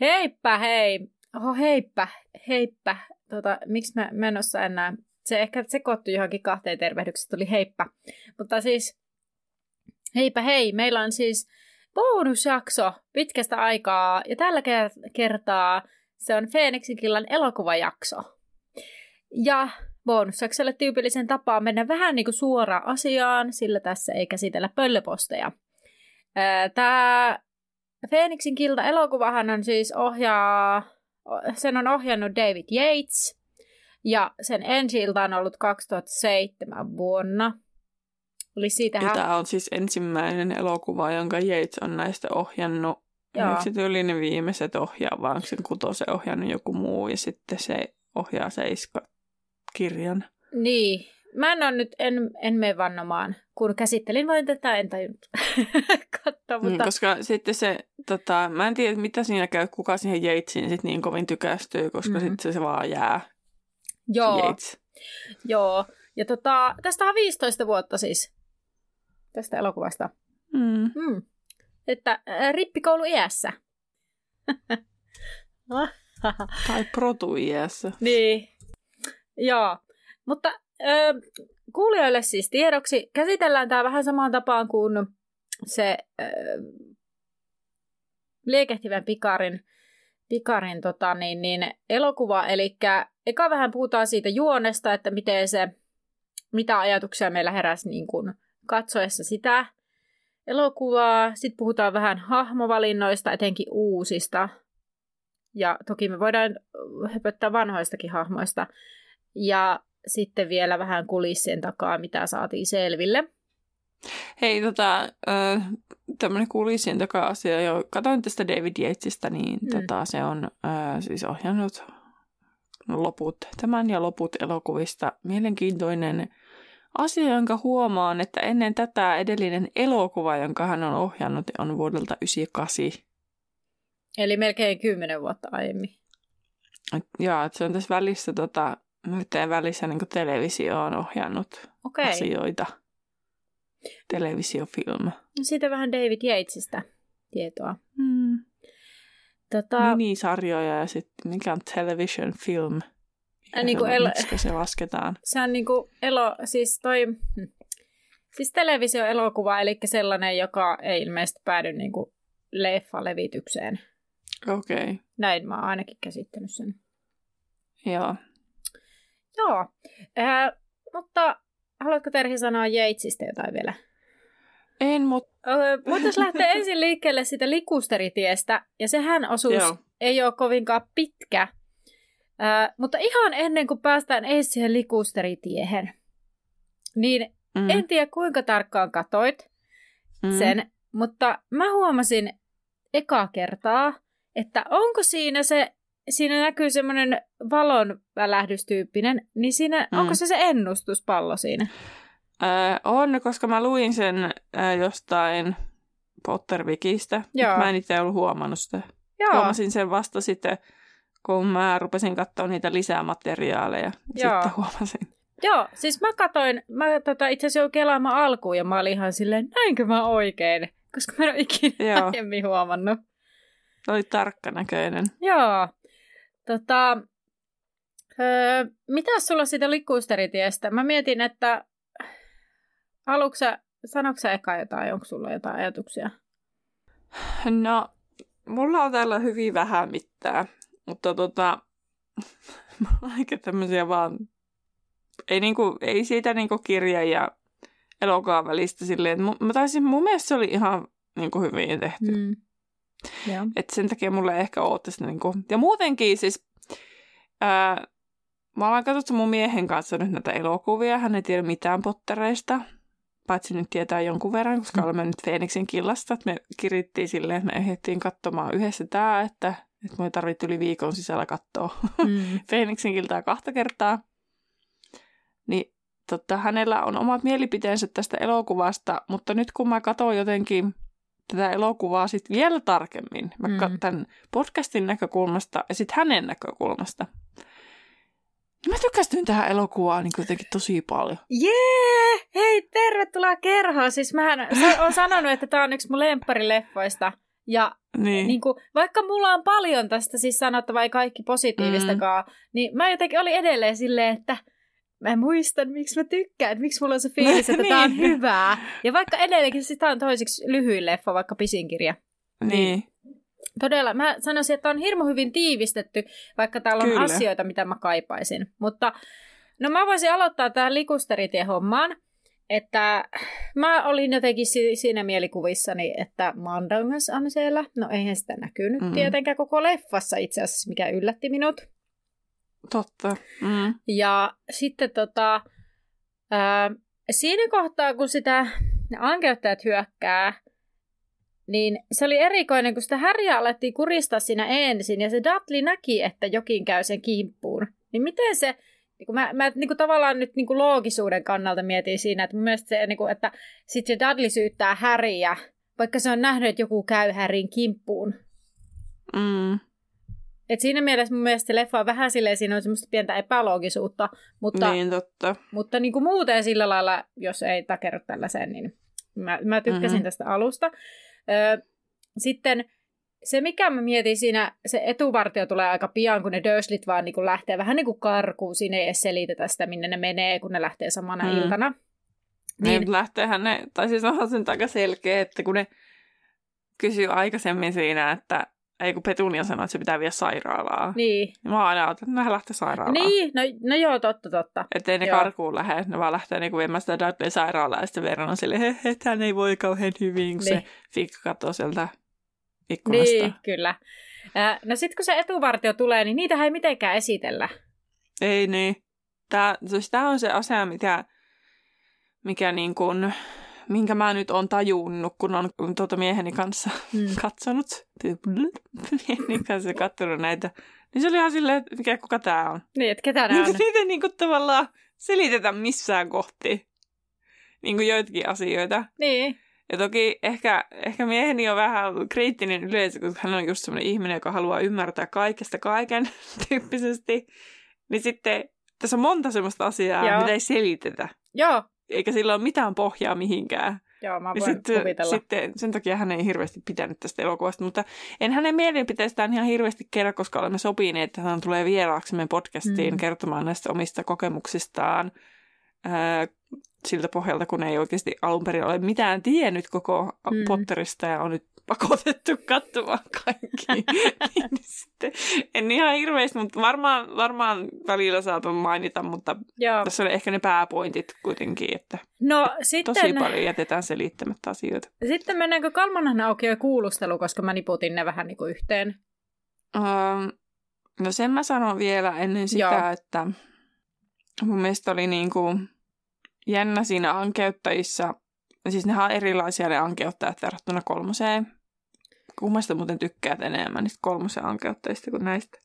Heippa hei! Oho, heippa, heippa. Tota, miksi mä, mä en osaa enää? Se ehkä sekoittui johonkin kahteen tervehdykseen, tuli heippa. Mutta siis, heipä hei, meillä on siis bonusjakso pitkästä aikaa, ja tällä kertaa se on Phoenixin killan elokuvajakso. Ja bonusjaksolle tyypillisen tapaan mennä vähän niin kuin suoraan asiaan, sillä tässä ei käsitellä pöllöposteja. Tämä Phoenixin kilta elokuvahan on siis ohjaa, sen on ohjannut David Yates, ja sen ensi on ollut 2007 vuonna. Eli siitähän... Tämä on siis ensimmäinen elokuva, jonka Yates on näistä ohjannut. Joo. Onko se tyyli ne viimeiset ohjaa, vai onko sen kutosen ohjannut joku muu, ja sitten se ohjaa seiska kirjan. Niin, Mä en ole nyt, en, en mene vannomaan. Kun käsittelin vain tätä, en tajunnut katsoa, mutta... Mm, koska sitten se, tota, mä en tiedä mitä siinä käy, kuka siihen Yatesin sit niin kovin tykästyy, koska mm-hmm. sitten se vaan jää. Joo. Yates. Joo. Ja tota, tästä on 15 vuotta siis, tästä elokuvasta. Mm. Mm. Että äh, rippikoulu iässä. tai protu iässä. Niin. Joo. Mutta Öö, kuulijoille siis tiedoksi, käsitellään tämä vähän samaan tapaan kuin se öö, liekehtivän pikarin, pikarin tota, niin, niin, elokuva. Eli eka vähän puhutaan siitä juonesta, että miten se, mitä ajatuksia meillä heräsi niin kuin katsoessa sitä elokuvaa. Sitten puhutaan vähän hahmovalinnoista, etenkin uusista. Ja toki me voidaan höpöttää vanhoistakin hahmoista. Ja sitten vielä vähän kulissien takaa, mitä saatiin selville. Hei, tota, tämmöinen kulissien takaa asia jo. Katoin tästä David Yatesista, niin mm. tota, se on äh, siis ohjannut loput, tämän ja loput elokuvista. Mielenkiintoinen asia, jonka huomaan, että ennen tätä edellinen elokuva, jonka hän on ohjannut, on vuodelta 1998. Eli melkein kymmenen vuotta aiemmin. Joo, se on tässä välissä tota, nyt välissä niin televisio on ohjannut okay. asioita. Televisiofilm. No siitä vähän David Yatesista tietoa. Mm. Tota... Minisarjoja ja sitten mikä on television film. Äh, niin kuin el... se lasketaan? Se on niin kuin elo, siis toi, siis televisioelokuva, eli sellainen, joka ei ilmeisesti päädy niin kuin leffa-levitykseen. Okei. Okay. Näin mä oon ainakin käsittänyt sen. Joo. Joo, äh, mutta haluatko Terhi sanoa Jeitsistä jotain vielä? En, mutta... Voitaisiin lähteä ensin liikkeelle sitä likusteritiestä, ja sehän osuus Joo. ei ole kovinkaan pitkä. Äh, mutta ihan ennen kuin päästään edes siihen likusteritiehen, niin mm. en tiedä kuinka tarkkaan katoit mm. sen, mutta mä huomasin eka kertaa, että onko siinä se siinä näkyy semmoinen valon välähdystyyppinen, niin siinä, mm. onko se se ennustuspallo siinä? Öö, on, koska mä luin sen öö, jostain Pottervikistä. Mä en itse ollut huomannut sitä. Joo. Huomasin sen vasta sitten, kun mä rupesin katsoa niitä lisää materiaaleja. Joo. Sitten huomasin. Joo, siis mä katoin, mä tota, itse asiassa jo kelaamaan alkuun ja mä olin ihan silleen, näinkö mä oikein? Koska mä en ole ikinä aiemmin huomannut. Oli tarkkanäköinen. Joo. Tota, öö, mitä sulla siitä likusteritiestä? Mä mietin, että aluksi sanoiko sä eka jotain, onko sulla jotain ajatuksia? No, mulla on täällä hyvin vähän mitään, mutta tota, aika tämmöisiä vaan, ei, niinku, ei siitä niinku kirja ja elokuvan välistä silleen, mä taisin, mun mielestä se oli ihan niinku hyvin tehty. Mm. Yeah. Et sen takia mulle ehkä oottaisi niinku... Ja muutenkin siis... Ää, mä olen katsottu mun miehen kanssa nyt näitä elokuvia. Hän ei tiedä mitään pottereista. paitsi nyt tietää jonkun verran, koska Mm. olemme nyt Feeniksin killasta, että me kirittiin silleen, että me ehdittiin katsomaan yhdessä tämä, että, että me ei tarvitse yli viikon sisällä katsoa Mm. Feeniksin kiltaa kahta kertaa. Niin totta, hänellä on omat mielipiteensä tästä elokuvasta, mutta nyt kun mä katson jotenkin tätä elokuvaa sit vielä tarkemmin, mä Mm. tämän podcastin näkökulmasta ja sitten hänen näkökulmasta, niin mä tykkästyin tähän elokuvaan niin jotenkin tosi paljon. Jee! Hei, tervetuloa kerhoon. Siis mä oon sanonut, että tää on yksi mun lempparileffoista. Ja Niin. niin kuin, vaikka mulla on paljon tästä siis sanottavaa ei kaikki positiivistakaan, mm. niin mä jotenkin oli edelleen silleen, että mä muistan, miksi mä tykkään, että miksi mulla on se fiilis, että niin. tää on Niin. hyvää. Ja vaikka edelleenkin, siis tää on toiseksi lyhyin leffa, vaikka pisin kirja. niin. Todella, mä sanoisin, että on hirmu hyvin tiivistetty, vaikka täällä on Kyllä. asioita, mitä mä kaipaisin. Mutta no mä voisin aloittaa tähän likusteritien-hommaan, että mä olin jotenkin si- siinä mielikuvissani, että Mandangas on siellä. No eihän sitä näkynyt. Mm. tietenkään koko leffassa itse asiassa, mikä yllätti minut. Totta. Mm. Ja sitten tota, ää, siinä kohtaa, kun sitä ne ankeuttajat hyökkää, niin se oli erikoinen, kun sitä härjää alettiin kuristaa siinä ensin, ja se Dudley näki, että jokin käy sen kimppuun. Niin miten se, niin kuin mä, mä niin kuin tavallaan nyt niin kuin loogisuuden kannalta mietin siinä, että mun mielestä se, niin kuin, että sitten se Dudley syyttää häriä, vaikka se on nähnyt, että joku käy härin kimppuun. Mm. Et siinä mielessä mun mielestä se leffa on vähän silleen, siinä on semmoista pientä epäloogisuutta, mutta Niin, totta. Mutta niin kuin muuten sillä lailla, jos ei takerru tällaiseen, niin mä, mä tykkäsin Mhm. mm-hmm. tästä alusta. Öö, sitten se, mikä mä mietin siinä, se etuvartio tulee aika pian, kun ne Dursleyt vaan niin kuin lähtee vähän niin kuin karkuun. Siinä ei edes selitetä sitä, minne ne menee, kun ne lähtee samana Mm. iltana. Niin. Niin, lähteehän ne, tai siis onhan se nyt aika selkeä, että kun ne kysyy aikaisemmin siinä, että ei kun Petunia sanoi, että se pitää viedä sairaalaan. Niin. niin, Mä aina ajattelin, että ne lähtee sairaalaan. niin no, no joo, totta, totta. Että ei ne Joo. karkuun lähde, ne vaan lähtee niinku viemään sitä Dudley sairaalaan ja sitten verran on silleen, he, että hän ei voi kauhean hyvin, kun Niin. se Fikka katsoo sieltä ikkunasta. Niin, kyllä. Ää, no sitten kun se etuvartio tulee, niin niitä ei mitenkään esitellä. Ei niin. Tää, siis tää on se asia, mikä, mikä niin kuin, minkä mä nyt on tajunnut, kun on tuota mieheni kanssa Mm. katsonut, mieheni kanssa katsonut näitä, niin se oli ihan silleen, että mikä, kuka tää on. Niin, että ketä nämä on? Niitä niin kuin tavallaan selitetä missään kohti. Niin kuin joitakin asioita. niin, Ja toki ehkä, ehkä mieheni on vähän kriittinen yleensä, koska hän on just semmoinen ihminen, joka haluaa ymmärtää kaikesta kaiken tyyppisesti. Niin sitten tässä on monta semmoista asiaa, Joo. mitä ei selitetä. joo, Eikä sillä ole mitään pohjaa mihinkään. joo, mä voin sitten, kuvitella. sitten sen takia hän ei hirveästi pitänyt tästä elokuvasta, mutta en hänen mielipiteestään ihan hirveästi kerro, koska olemme sopineet, että hän tulee vieraaksemme podcastiin Mm. kertomaan näistä omista kokemuksistaan ää, siltä pohjalta, kun ei oikeasti alun perin ole mitään tiennyt koko Mm. Potterista ja on nyt pakotettu katsomaan kaikki. niin sitten, en ihan hirveästi, mutta varmaan, varmaan välillä saatan mainita, mutta Joo. tässä on ehkä ne pääpointit kuitenkin, että No sitten, tosi paljon jätetään selittämättä asioita. sitten mennäänkö kolmannen aukioon kuulustelu, koska mä niputin ne vähän niin kuin yhteen. Um, no sen mä sanon vielä ennen sitä, Joo. että mun mielestä oli niinku jännä siinä ankeuttajissa. Siis nehän on erilaisia ne ankeuttajat verrattuna kolmoseen. Kummasta muuten tykkäät enemmän niistä kolmosen ankeuttajista kuin näistä?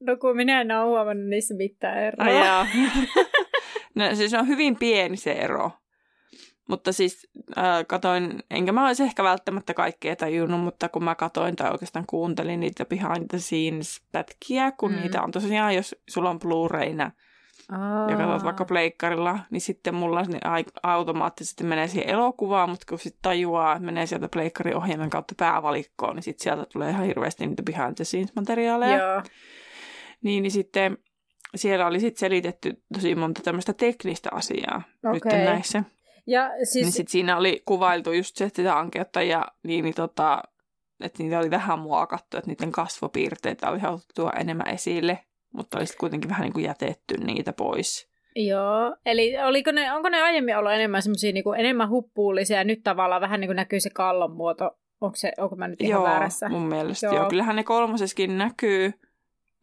No kun minä en ole huomannut niissä mitään eroa. Ai jaa. no, siis on hyvin pieni se ero. Mutta siis äh, katoin, enkä mä olisi ehkä välttämättä kaikkea tajunnut, mutta kun mä katoin tai oikeastaan kuuntelin niitä behind the scenes pätkiä, kun mm. niitä on tosiaan, jos sulla on Blu-rayna Aa. ja katsot vaikka pleikkarilla, niin sitten mulla ne automaattisesti menee siihen elokuvaan, mutta kun sitten tajuaa, että menee sieltä pleikkarin ohjelman kautta päävalikkoon, niin sitten sieltä tulee ihan hirveästi niitä behind the scenes materiaaleja. Joo. Niin, niin sitten siellä oli sitten selitetty tosi monta tämmöistä teknistä asiaa nyt Okei. näissä. Ja Siis... siis, Niin sit siinä oli kuvailtu just se, että sitä ankeuttajia, niin, niin tota, että niitä oli vähän muokattu, että niiden kasvopiirteitä oli haluttu enemmän esille, mutta oli sitten kuitenkin vähän niin kuin jätetty niitä pois. joo. Eli oliko ne, onko ne aiemmin ollut enemmän semmoisia niin enemmän huppuullisia ja nyt tavallaan vähän niin kuin näkyy se kallon muoto? Onko, se, onko mä nyt ihan joo, väärässä? mun mielestä Joo. joo. Kyllähän ne kolmoseskin näkyy,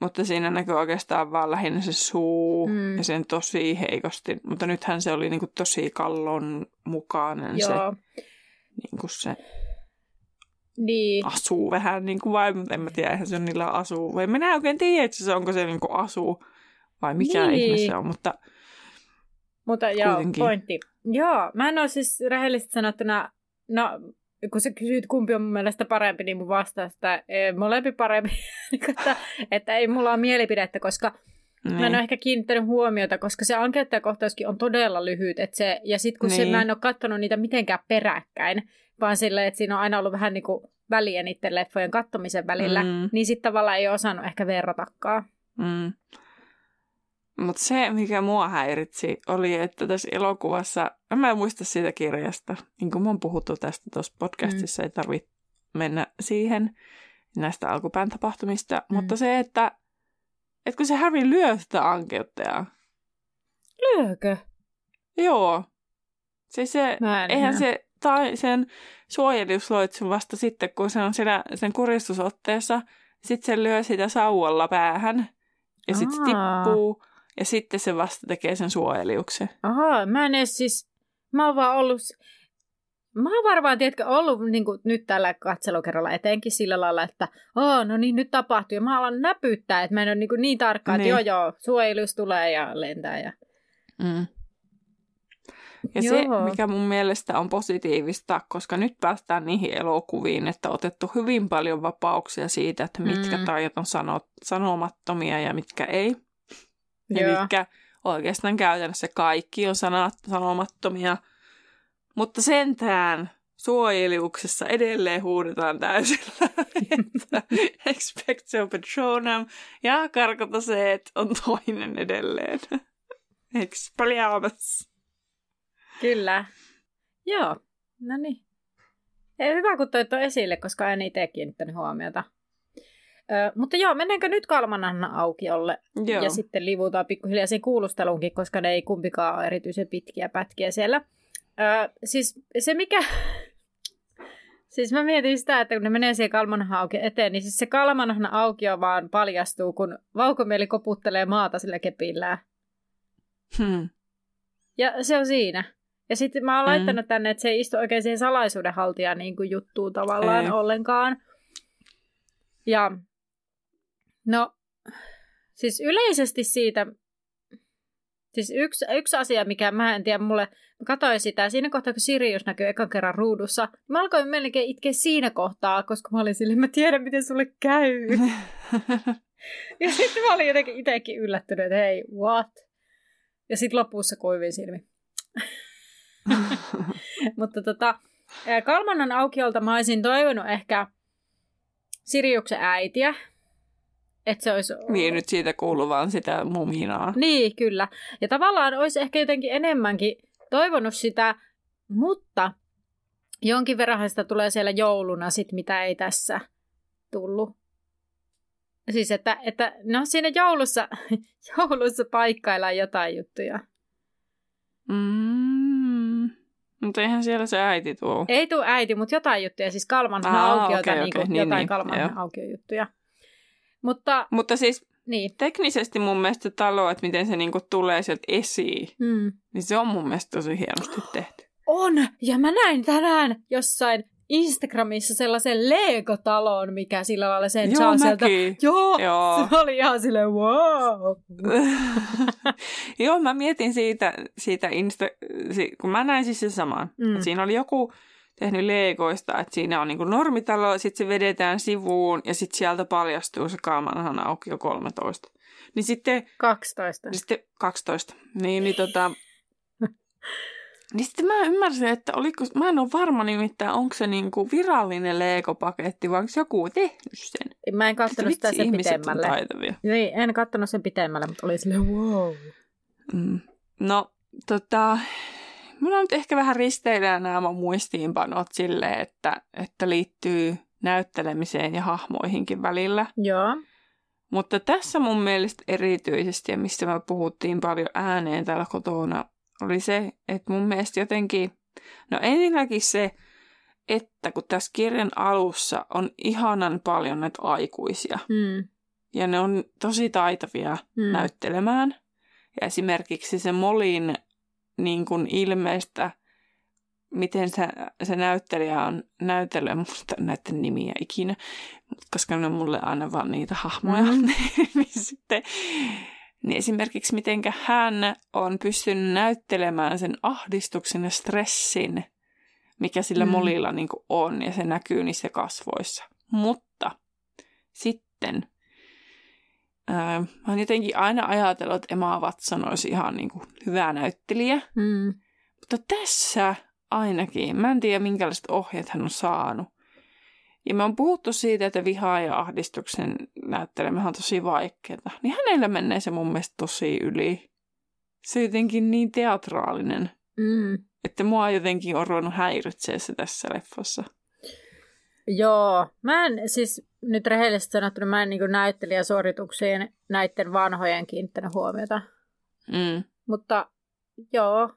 mutta siinä näkyy oikeastaan vaan lähinnä se suu Mm. ja sen tosi heikosti. Mutta nythän se oli niinku tosi kallon mukainen se, Joo. niinku se Niin. asuu vähän niin kuin vai, mutta en mä tiedä, eihän se on niillä asuu. Vai minä en oikein tiedä, että se onko se niin kuin asuu vai mikä Niin. ihme se on, mutta Mutta joo, Kuitenkin. pointti. Joo, mä en ole siis rehellisesti sanottuna, no kun sä kysyt kumpi on mun mielestä parempi, niin mun vastaus, että eh, molempi parempi, Niin, että, että ei mulla ole mielipidettä, koska niin. Mä en ole ehkä kiinnittänyt huomiota, koska se ankeuttajakohtauskin on todella lyhyt. Et se, ja sitten kun niin. se, Niin. mä en ole katsonut niitä mitenkään peräkkäin, vaan silleen, että siinä on aina ollut vähän niin kuin väliä niiden leffojen kattomisen välillä, Mm. niin sitten tavallaan ei ole osannut ehkä verratakaan. Mm. Mutta se, mikä mua häiritsi, oli, että tässä elokuvassa, en mä muista siitä kirjasta, niin kuin me on puhuttu tästä tuossa podcastissa, mm. ei tarvitse mennä siihen näistä alkupään tapahtumista, mm. mutta se, että, että kun se Harry lyö sitä ankeuttajaa, Lyökö? joo, siis se, eihän näe. se, tai sen suojelius loitsu vasta sitten, kun se on siinä sen kuristusotteessa, sitten se lyö sitä sauvalla päähän, ja sitten se tippuu, ja sitten se vasta tekee sen suojeliuksen. Aha, mä en edes siis, mä oon vaan ollut, mä oon varmaan, tiedätkö, ollut niin kuin nyt tällä katselukerralla etenkin sillä lailla, että Aa, no niin, nyt tapahtuu. Ja mä alan näpyttää, että mä en ole niin, kuin niin tarkka, että Niin. joo joo, suojelus tulee ja lentää. Ja... Mm. Ja se, mikä mun mielestä on positiivista, koska nyt päästään niihin elokuviin, että on otettu hyvin paljon vapauksia siitä, että mitkä Mm. taidot on sano, sanomattomia ja mitkä ei. Ja Joo. mitkä oikeastaan käytännössä kaikki on sanat, sanomattomia. Mutta sentään suojeliuksessa edelleen huudetaan täysillä, että expecto patronum ja karkotaseet on toinen edelleen. Expelliarmus. Kyllä. Joo, no niin. Ei, hyvä, kun toit tuon esille, koska en itse kiinnittänyt huomiota. Ö, mutta joo, mennäänkö nyt Kalmananna aukiolle Joo. ja sitten livutaan pikkuhiljaa siihen kuulusteluunkin, koska ne ei kumpikaan ole erityisen pitkiä pätkiä siellä. Ö, siis se mikä... Siis mä mietin sitä, että kun ne menee siihen kalmanahna auki eteen, niin siis se kalmanahna aukio vaan paljastuu, kun vaukomieli koputtelee maata sillä kepillään. Hmm. Ja se on siinä. Ja sitten mä oon Mm. laittanut tänne, että se ei istu oikein siihen salaisuudenhaltijan niin kuin juttuun tavallaan Ei. ollenkaan. Ja no, siis yleisesti siitä, siis yksi, yksi asia, mikä mä en tiedä, mulle, mä katsoin sitä, siinä kohtaa, kun Sirius näkyy ekan kerran ruudussa, mä alkoin melkein itkeä siinä kohtaa, koska mä olin silleen, mä tiedän, miten sulle käy. Ja sitten mä olin jotenkin itsekin yllättynyt, että hei, what? Ja sitten lopussa kuivin silmi. Mutta tota, ää, Kalmanan aukiolta mä olisin toivonut ehkä Siriuksen äitiä. Että se olisi... niin, nyt siitä kuuluu vaan sitä muminaa. Niin, kyllä. Ja tavallaan olisi ehkä jotenkin enemmänkin toivonut sitä, mutta jonkin verran sitä tulee siellä jouluna sit, mitä ei tässä tullut. Siis, että, että no siinä joulussa, joulussa paikkaillaan jotain juttuja. Mm. Mutta eihän siellä se äiti tuo. Ei tule äiti, mutta jotain juttuja, siis Kalmanhan Aa, aukiota, okei, niin kuin niin, jotain niin, Kalmanhan joo. aukiojuttuja. Mutta Mutta siis niin, teknisesti mun mielestä talo, että miten se niinku tulee sieltä esiin, mm. niin se on mun mielestä tosi hienosti tehty. on! Ja mä näin tänään jossain Instagramissa sellaisen Lego-talon, mikä sillä lailla sen Joo, saa sieltä. Joo, Joo. se oli ihan silleen wow. Joo, mä mietin siitä, siitä Insta, kun mä näin siis sen saman. Mm. Siinä oli joku tehnyt leikoista, että siinä on niinku normitalo, sitten se vedetään sivuun ja sitten sieltä paljastuu se Kalmanhan aukio 13. Niin sitten, 12. niin sitten 12. Niin, niin tota... Niin sitten mä ymmärsin, että oliko, mä en ole varma nimittäin, onko se niinku virallinen Lego-paketti vai onko joku tehnyt sen. Mä en kattonut sitä sen pitemmälle. Niin, en kattonut sen pitemmälle, mutta oli silleen wow. Mm. No, tota, mulla on nyt ehkä vähän risteillä nämä muistiinpanot silleen, että, että liittyy näyttelemiseen ja hahmoihinkin välillä. Joo. Mutta tässä mun mielestä erityisesti, ja mistä me puhuttiin paljon ääneen täällä kotona, oli se, että mun mielestä jotenkin, no ensinnäkin se, että kun tässä kirjan alussa on ihanan paljon näitä aikuisia, Mm. ja ne on tosi taitavia mm. näyttelemään. Ja esimerkiksi se Molin niin kuin ilmeistä, miten se, se näyttelijä on näytellyt, musta näiden nimiä ikinä, koska ne on mulle aina vaan niitä hahmoja. Mm. niin sitten, niin esimerkiksi miten hän on pystynyt näyttelemään sen ahdistuksen ja stressin, mikä sillä Mm. molilla niin on, ja se näkyy niissä kasvoissa. Mutta sitten ää, mä oon jotenkin aina ajatellut, että Emma Watson olisi ihan niin kuin hyvä näyttelijä. Mm. Mutta tässä ainakin, mä en tiedä minkälaiset ohjeet hän on saanut. Ja me on puhuttu siitä, että vihaa ja ahdistuksen näyttelemään on tosi vaikeaa. Niin hänellä menee se mun mielestä tosi yli. Se on jotenkin niin teatraalinen, Mm. että mua jotenkin on ruvennut häiritseä se tässä leffassa. Joo, mä en siis nyt rehellisesti sanottuna, mä en niin näyttelijäsuorituksiin näiden vanhojen kiinnittänyt huomiota. Mm. Mutta joo,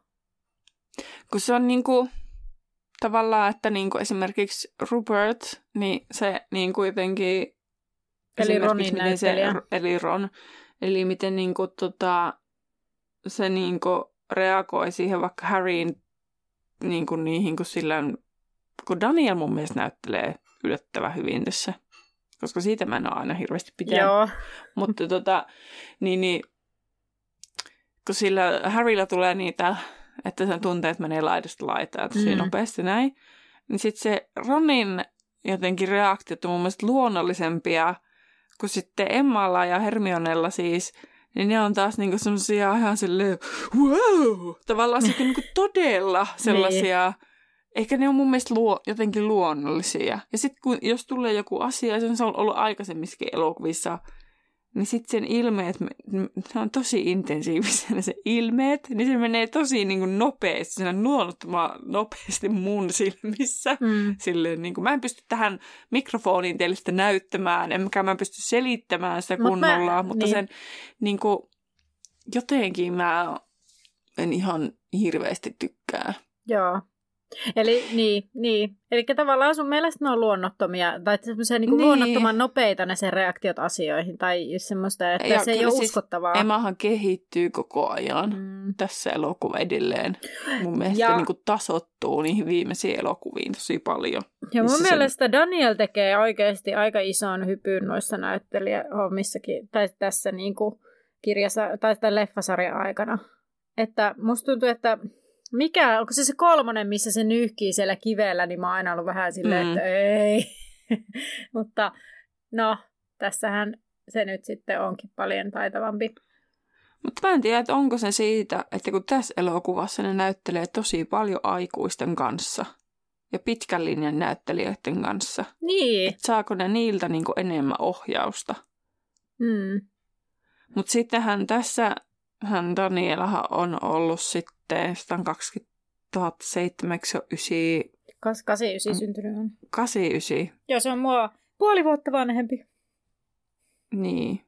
Kun se on niinku, tavallaan, että niinku esimerkiksi Rupert, niin se niinku jotenkin... Eli Ronin miten se, näyttelijä. Eli Ron. Eli miten niinku tota, se niinku reagoi siihen vaikka Harryin niinku niihin, kun sillä on, kun Daniel mun mielestä näyttelee yllättävän hyvin tässä. Koska siitä mä en ole aina hirveästi pitänyt. joo. Mutta tota, niin, niin, kun sillä Harryllä tulee niitä, että sen tunteet menee laidasta laitaan tosi Mm. nopeasti näin, niin sitten se Ronin jotenkin reaktiot on mun mielestä luonnollisempia kuin sitten Emmalla ja Hermionella siis, niin ne on taas niinku semmosia ihan silleen, wow! Tavallaan se niinku todella sellaisia, ehkä ne on mun mielestä luo, jotenkin luonnollisia. Ja sitten kun, jos tulee joku asia, ja se on ollut aikaisemmissakin elokuvissa, niin sitten sen ilmeet, me- se on tosi intensiivisiä se ilmeet, niin se menee tosi niin kuin nopeasti, se on nopeasti mun silmissä. Mm. Silleen, niin kuin, mä en pysty tähän mikrofoniin teille sitä näyttämään, enkä mä pysty selittämään sitä Mut mä- kunnolla, mutta niin. sen niin kuin, jotenkin mä en ihan hirveästi tykkää. Joo. Eli niin, niin. Eli tavallaan sun mielestä ne on luonnottomia, tai semmoisia niin Niin. luonnottoman nopeita ne sen reaktiot asioihin, tai semmoista, että Ja se ei ole siis uskottavaa. Emmahan kehittyy koko ajan. Mm. tässä elokuva edelleen. Mun mielestä Ja- niin kuin tasottuu niihin viimeisiin elokuviin tosi paljon. Ja mun missä sen- mielestä Daniel tekee oikeasti aika ison hypyn noissa näyttelijähommissakin, tai tässä niin kuin kirjassa, tai tämän leffasarjan aikana. Että musta tuntuu, että mikä, onko se se kolmonen, missä se nyyhkii siellä kivellä, niin mä oon aina ollut vähän silleen, Mm. että ei. Mutta no, tässähän se nyt sitten onkin paljon taitavampi. Mutta mä en tiedä, että onko se siitä, että kun tässä elokuvassa ne näyttelee tosi paljon aikuisten kanssa ja pitkän linjan näyttelijöiden kanssa. Niin. Et saako ne niiltä niinku enemmän ohjausta? Mm. Mutta sittenhän tässä, hän Danielahan on ollut sitten, sitä on 2007, eikö se ole 9, Kas 89 Mm. syntynyt on. 89, Joo, se on mua puoli vuotta vanhempi. niin.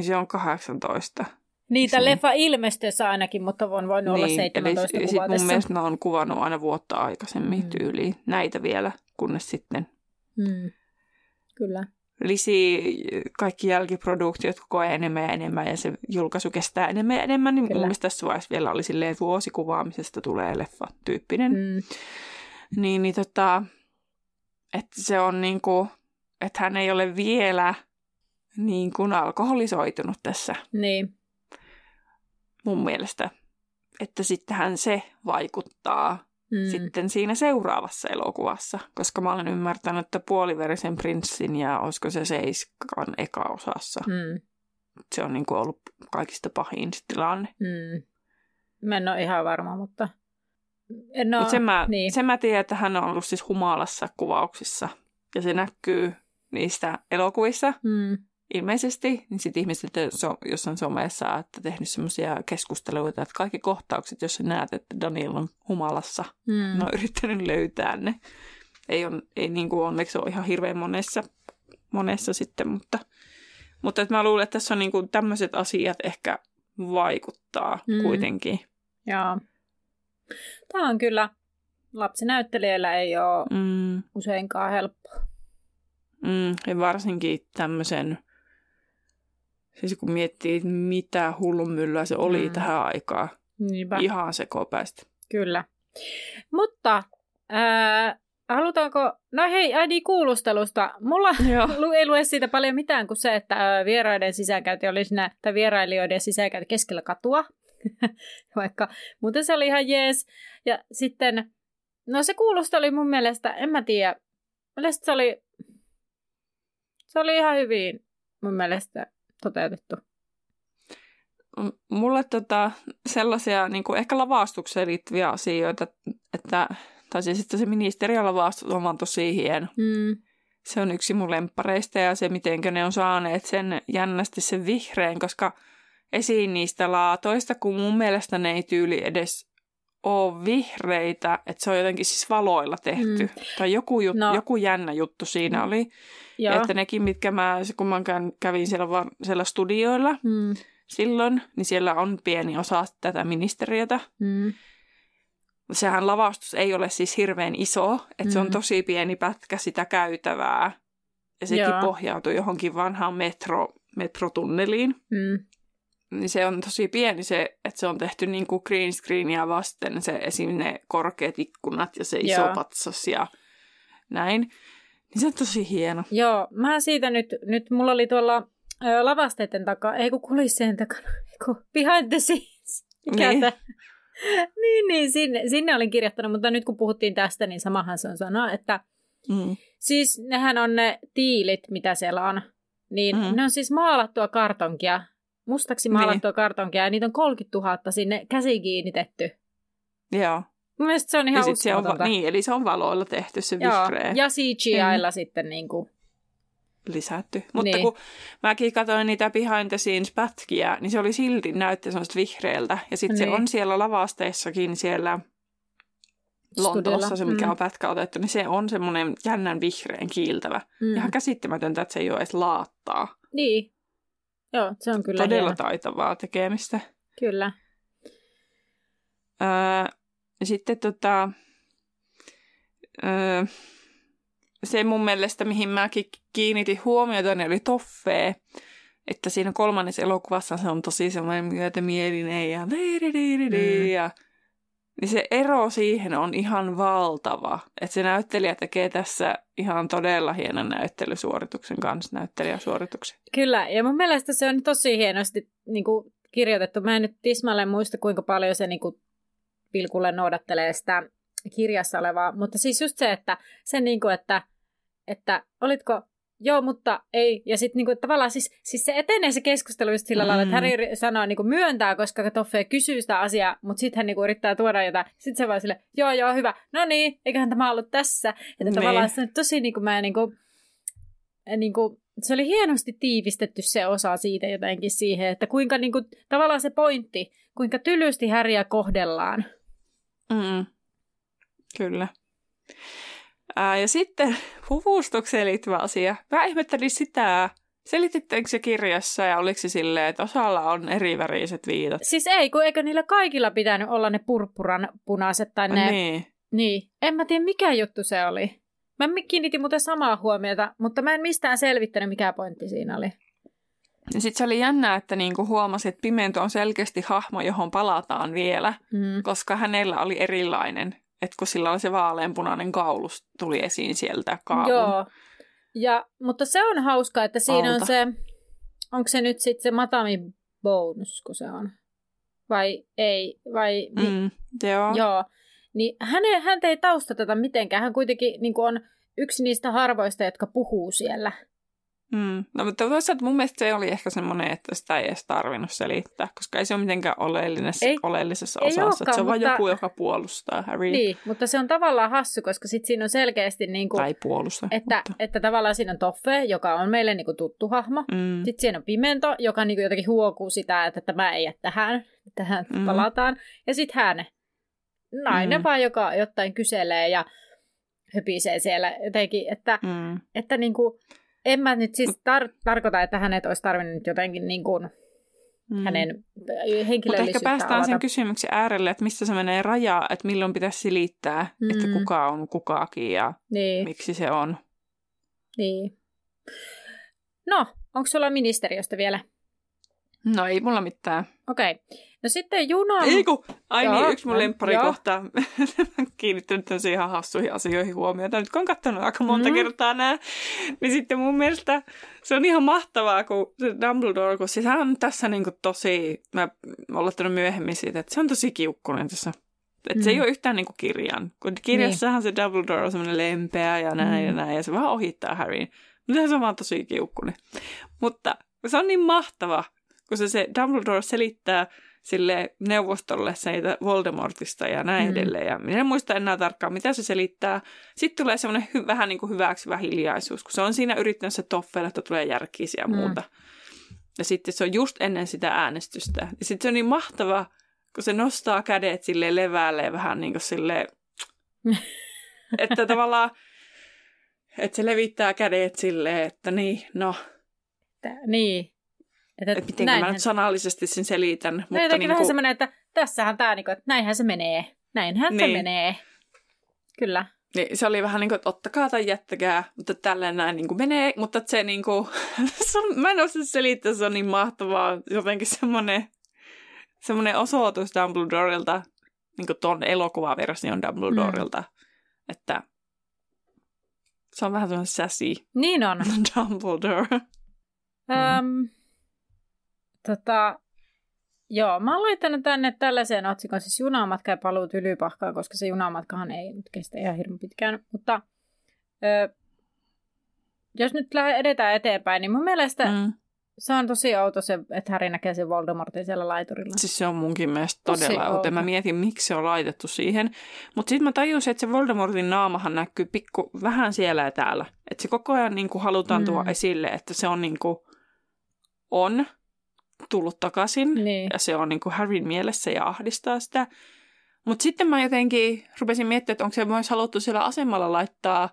Se on 18. Niin, tämän Se- leffa ilmestyessä ainakin, mutta voin voinut olla Niin, 17 eli sit mun mielestä ne on kuvannut aina vuotta aikaisemmin Mm. mm. tyyliin näitä vielä, kunnes sitten Mm. Kyllä. Lisi kaikki jälkiproduktiot koko ajan enemmän ja enemmän ja se julkaisu kestää enemmän ja enemmän, niin Kyllä. mun mielestä tässä vaiheessa vielä oli silleen vuosikuvaamisesta tulee leffa tyyppinen. Mm. Niin, niin tota, että se on niinku, että hän ei ole vielä niin kuin alkoholisoitunut tässä Niin. mun mielestä. Että sittenhän se vaikuttaa Mm. sitten siinä seuraavassa elokuvassa, koska mä olen ymmärtänyt, että puoliverisen prinssin ja olisiko se seiskan eka osassa. Mm. Se on niin kuin ollut kaikista pahin se tilanne. Mm. Mä en ole ihan varma, mutta... No, Mutta sen, mä, niin. sen mä tiedän, että hän on ollut siis humalassa kuvauksissa. Ja se näkyy niistä elokuvissa Mm. Ilmeisesti. Niin sitten ihmiset so, jossain somessa että tehnyt semmoisia keskusteluita, että kaikki kohtaukset, jos sä näet, että Daniel on humalassa, Mm. ne on yrittänyt löytää ne. Ei, on, ei niin kuin onneksi ole ihan hirveän monessa, monessa sitten, mutta, mutta että mä luulen, että tässä on niin kuin tämmöiset asiat ehkä vaikuttaa mm. kuitenkin. Joo. Tämä on kyllä... Lapsinäyttelijällä ei ole Mm, useinkaan helppoa. mm, ja varsinkin tämmöisen Siis kun miettii, mitä hullunmyllyä se oli Mm. tähän aikaan. Niinpä. Ihan sekopäistä. Kyllä. Mutta ää, halutaanko... No hei, äidin kuulustelusta. Mulla Joo. ei lue siitä paljon mitään kuin se, että vieraiden sisäänkäynti oli siinä, tai vierailijoiden sisäänkäynti keskellä katua. Vaikka muuten se oli ihan jees. Ja sitten, no se kuulostelu oli mun mielestä, en mä tiedä, mielestä se oli, se oli ihan hyvin mun mielestä toteutettu. M- Mulle tota, sellaisia niin kuin ehkä lavastukseen liittyviä asioita, että, tai siis että se ministeriön lavastus on vaan tosi hieno. Mm. Se on yksi mun lemppareista ja se, miten ne on saaneet sen jännästi sen vihreän, koska esiin niistä laatoista, kun mun mielestä ne ei tyyli edes ole vihreitä, että se on jotenkin siis valoilla tehty. Mm. Mm. Tai joku, jut, No. joku jännä juttu siinä oli. Joo. Ja. Että nekin, mitkä mä, kun mä kävin siellä, var, siellä studioilla Mm. silloin, niin siellä on pieni osa tätä ministeriötä. Mm. Sehän lavastus ei ole siis hirveän iso, että mm. se on Mm. tosi pieni pätkä sitä käytävää. Ja sekin Joo. pohjautuu johonkin vanhaan metro, metrotunneliin. Mm. Niin se on tosi pieni se, että se on tehty niin kuin green screenia vasten, se esim. ne korkeat ikkunat ja se iso Joo. patsas ja näin. Niin se on tosi hieno. Joo, mä siitä nyt, nyt mulla oli tuolla ö, lavasteiden takaa, ei kun kulissien takana, ei kun behind the scenes. Mikä Niin. niin, niin, sinne, sinne olin kirjoittanut, mutta nyt kun puhuttiin tästä, niin samahan se on sanoa, että Mm. siis nehän on ne tiilit, mitä siellä on, niin Mhm. ne on siis maalattua kartonkia, mustaksi Niin. maalattua kartonkia, ja niitä on 30 000 sinne käsiin kiinnitetty. Joo. Mun mielestä se on ihan se on, va- niin, eli se on valoilla tehty se Joo, vihreä ja CGIlla sitten niin kuin, lisätty. Mutta Niin. kun mäkin katsoin niitä behind the scenes pätkiä, niin se oli silti näytti semmoista vihreältä. Ja sitten Niin. se on siellä lavasteissakin siellä Lontoossa se, mikä Mm. on pätkä otettu, niin se on semmoinen jännän vihreän kiiltävä. Mm. Ihan käsittämätöntä, että se ei ole edes laattaa. Niin. Joo, se on kyllä Todella hieno. taitavaa tekemistä. Kyllä. Öö, sitten tota, öö, se mun mielestä, mihin mäkin kiinnitin huomiota, niin oli toffee. Että siinä kolmannessa elokuvassa se on tosi semmoinen myötämielinen ja, Mm. ja niin se ero siihen on ihan valtava. Että se näyttelijä tekee tässä ihan todella hienon näyttelysuorituksen kanssa, näyttelijäsuorituksen. Kyllä, ja mun mielestä se on tosi hienosti niin kuin, kirjoitettu. Mä en nyt tismalleen muista, kuinka paljon se niin kuin, pilkulle noudattelee sitä kirjassa olevaa, mutta siis just se, että, se niin kuin, että, että olitko Joo, mutta ei. Ja sitten niinku, tavallaan siis, siis se etenee se keskustelu just sillä mm. lailla, että Mm. Harry sanoo niinku myöntää, koska Toffe kysyy sitä asiaa, mutta sitten hän niinku yrittää tuoda jotain. Sitten se vaan sille, joo joo, hyvä. No niin, eiköhän tämä ollut tässä. Että Niin. tavallaan se on tosi niinku mä niinku, niinku, se oli hienosti tiivistetty se osa siitä jotenkin siihen, että kuinka niinku, tavallaan se pointti, kuinka tylysti Häriä kohdellaan. Mm. Kyllä. Ää, ja sitten puvustukseen liittyvä asia. Mä ihmettelin sitä, selitittekö se kirjassa ja oliko se silleen, että osalla on eri väriset viitat? Siis ei, kun eikö niillä kaikilla pitänyt olla ne purppuran punaiset tai ne... Niin. Niin, en mä tiedä mikä juttu se oli. Mä kiinnitin muuten samaa huomiota, mutta mä en mistään selvittänyt mikä pointti siinä oli. Ja sitten se oli jännää, että niinku huomasi, että Pimento on selkeästi hahmo, johon palataan vielä, Mm. koska hänellä oli erilainen. Että kun sillä oli se vaaleanpunainen kaulus, tuli esiin sieltä kaavun. Joo. Ja, mutta se on hauska, että siinä Alta. on se, onko se nyt sitten se Matami Bones, kun se on? Vai ei? Vai, Mm, joo. Joo. Niin häne, häntä ei taustata mitenkään. Hän kuitenkin niin on yksi niistä harvoista, jotka puhuu siellä. Mm. No, mutta toisaalta mun mielestä se oli ehkä semmoinen, että sitä ei edes tarvinnut selittää, koska ei se ole mitenkään oleellisessa, Ei- oleellisessa ei osassa. olekaan, että se on vain mutta- joku, joka puolusta Harry. Niin, mutta se on tavallaan hassu, koska sit siinä on selkeästi, niin kuin, Tai puolusta. että, mutta... että tavallaan siinä on Toffe, joka on meille niin kuin tuttu hahmo. Mm. Sitten siinä on Pimento, joka niin kuin jotenkin huokuu sitä, että tämä ei jää tähän, tähän Mm. palataan. Ja sitten hän, nainen Mm. vaan, joka jotain kyselee ja höpisee siellä jotenkin, että, Mm. että niin kuin, en mä nyt siis tar- tarkoita, että hänet olisi tarvinnut jotenkin niin kuin Mm. hänen Mutta ehkä henkilöllisyyttä päästään sen avata. kysymyksen äärelle, että missä se menee raja, että milloin pitäisi silittää, mm. että kuka on kukakin ja Niin, miksi se on. niin. No, onko sulla ministeriöstä vielä? No ei mulla mitään. Okei. Okay. No sitten juna... Ei kun, ai Joo, niin, yksi mun no, lemppari joo. kohta. Mä kiinnittänyt tämmöisiin ihan hassuihin asioihin huomiota. Nyt kun on katsonut aika monta Mm. kertaa nää, niin sitten mun mielestä se on ihan mahtavaa, kun se Dumbledore, kun siis hän on tässä niinku tosi, mä oon aloittanut myöhemmin siitä, että se on tosi kiukkunen tässä. Että se ei Mm. ole yhtään niinku kirjan. Kun kirjassahan se Dumbledore on semmoinen lempeä ja näin Mm. ja näin, ja se vaan ohittaa Harryn. Mutta se on vaan tosi kiukkunen. Mutta se on niin mahtava, kun se, se Dumbledore selittää sille neuvostolle siitä Voldemortista ja näin Mm. mm. edelleen. Ja minä en muista enää tarkkaan, mitä se selittää. Sitten tulee semmoinen hy- vähän niin kuin hyväksyvä hiljaisuus, kun se on siinä yrittänyt se toffeille, että tulee järkisiä ja Mm. muuta. Ja sitten se on just ennen sitä äänestystä. Ja sitten se on niin mahtava, kun se nostaa kädet sille leväälle vähän niin kuin sille, että tavallaan, että se levittää kädet silleen, että niin, no, Tää- Niin. Että, että miten mä näinhän- nyt sanallisesti sen selitän. No Mutta jotenkin niin vähän kuin, semmoinen, että tässähän tämä, niinku, että näinhän se menee. Näinhän se Niin. menee. Kyllä. Niin, se oli vähän niin kuin, että ottakaa tai jättäkää, mutta tälleen näin niin kuin menee, mutta se niin kuin, se on, mä en osaa selittää, se on niin mahtavaa, jotenkin semmoinen, semmoinen osoitus Dumbledorelta, niin kuin ton elokuvaversion Dumbledorelta, että se on vähän semmoinen sassy Niin on. Dumbledore. Öm, tota, joo, mä oon laittanut tänne tällaisen otsikon, siis junamatka ja paluu tylypahkaan, koska se junamatkahan ei nyt kestä ihan hirveän pitkään. Mutta ö, jos nyt edetään eteenpäin, niin mun mielestä mm. Se on tosi outo se, että Harry näkee sen Voldemortin siellä laiturilla. Siis se on munkin mielestä Tosi todella outo. outo. Mä mietin, miksi se on laitettu siihen. Mutta sitten mä tajusin, että se Voldemortin naamahan näkyy pikku vähän siellä ja täällä. Että se koko ajan niin kuin halutaan Mm. tuoda esille, että se on niin kuin, on tullut takaisin. Niin. Ja se on niin kuin Harryn mielessä ja ahdistaa sitä. Mutta sitten mä jotenkin rupesin miettimään, että onko se myös haluttu siellä asemalla laittaa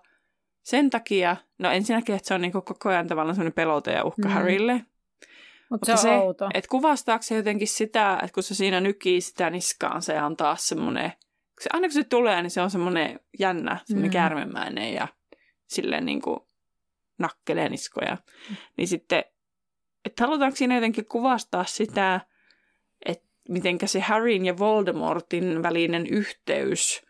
sen takia, no ensinnäkin, että se on niin kuin koko ajan tavallaan semmoinen pelote ja uhka Mm. mm. Harrylle. Mutta se se. Että kuvastaako se jotenkin sitä, että kun se siinä nykii sitä niskaan, se on taas semmoinen, kun se, aina kun se tulee, niin se on semmoinen jännä, semmoinen Mm. mm. käärmemäinen ja silleen niin kuin nakkelee niskoja. Niin sitten, että halutaanko siinä jotenkin kuvastaa sitä, että mitenkä se Harryn ja Voldemortin välinen yhteys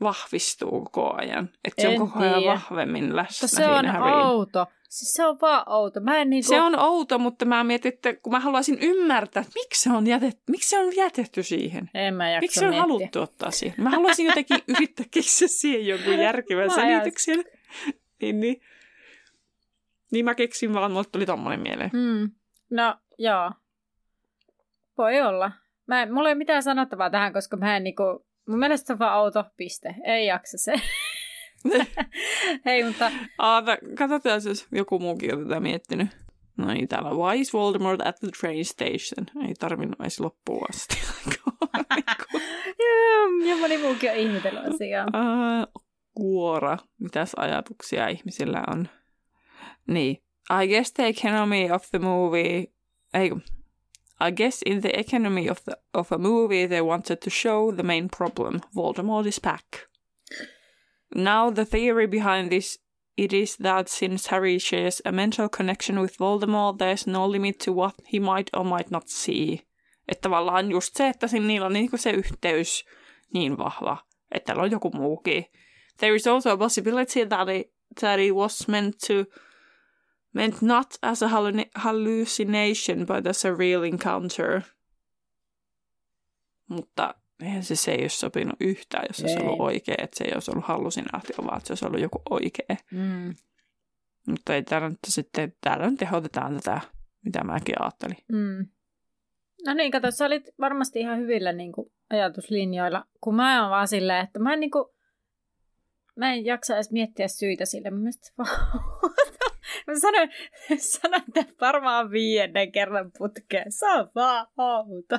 vahvistuu koko ajan. Että se En on koko ajan tiedä. vahvemmin läsnä Mutta se on Harryn. outo. Siis se on vaan outo. Mä en niinku... Se on outo, mutta mä mietin, että kun mä haluaisin ymmärtää, että miksi se on jätetty, miksi se on jätetty siihen. En mä Miksi se on miettiä. haluttu ottaa siihen? Mä haluaisin jotenkin yrittää keksiä siihen jonkun järkevän selityksen. Niin, niin. Niin mä keksin vaan, mulle tuli tommonen mieleen. Hmm. No, joo. Voi olla. Mä en, mulla ei ole mitään sanottavaa tähän, koska mä en niinku... Mun mielestä se on vaan outo piste. Ei jaksa se. Hei, mutta Aata, katsotaan, jos joku muukin on tätä miettinyt. No niin, täällä on Why is Voldemort at the train station? Ei tarvinnut edes loppuun asti. joo, ja moni muukin on ihmetellyt asiaa. Uh, kuora. Mitäs ajatuksia ihmisillä on? Niin. I guess the economy of the movie... Ei. I guess in the economy of, the, of a movie they wanted to show the main problem. Voldemort is back. Now the theory behind this it is that since Harry shares a mental connection with Voldemort, there's no limit to what he might or might not see. Että tavallaan just se, että niillä on niinku se yhteys niin vahva, että on joku muukin. There is also a possibility that it, that it was meant to meant not as a hallucina- hallucination, but as a real encounter. Mutta eihän se, se ei olisi sopinut yhtään, jos se olisi ollut oikea, että se ei olisi ollut hallusinaatio, vaan että se olisi ollut joku oikea. Mm. Mutta ei täällä nyt sitten, täällä nyt tehotetaan tätä, mitä mäkin ajattelin. Mm. No niin, kato, sä olit varmasti ihan hyvillä niin kuin, ajatuslinjoilla, kun mä oon vaan silleen, että mä en, niin kuin, mä en jaksa edes miettiä syitä sille. Mä, vaan... mä sanoin, sanoin tämän varmaan viidennen kerran putkeen. Vaan outo.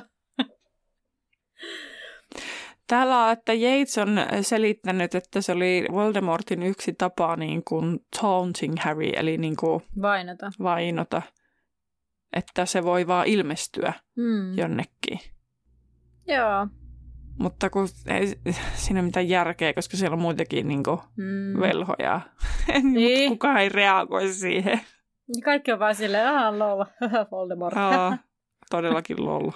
Täällä on, että Yates on selittänyt, että se oli Voldemortin yksi tapa niin kuin taunting Harry, eli niin kuin Vainota. vainota. Että se voi vaan ilmestyä Mm. jonnekin. Joo. Mutta kun ei siinä ole mitään järkeä, koska siellä on muitakin niin kuin Mm. velhoja. Niin. Mutta kukaan ei reagoi siihen. Kaikki on vaan silleen, aah, lol, Voldemort. Aa, todellakin lol.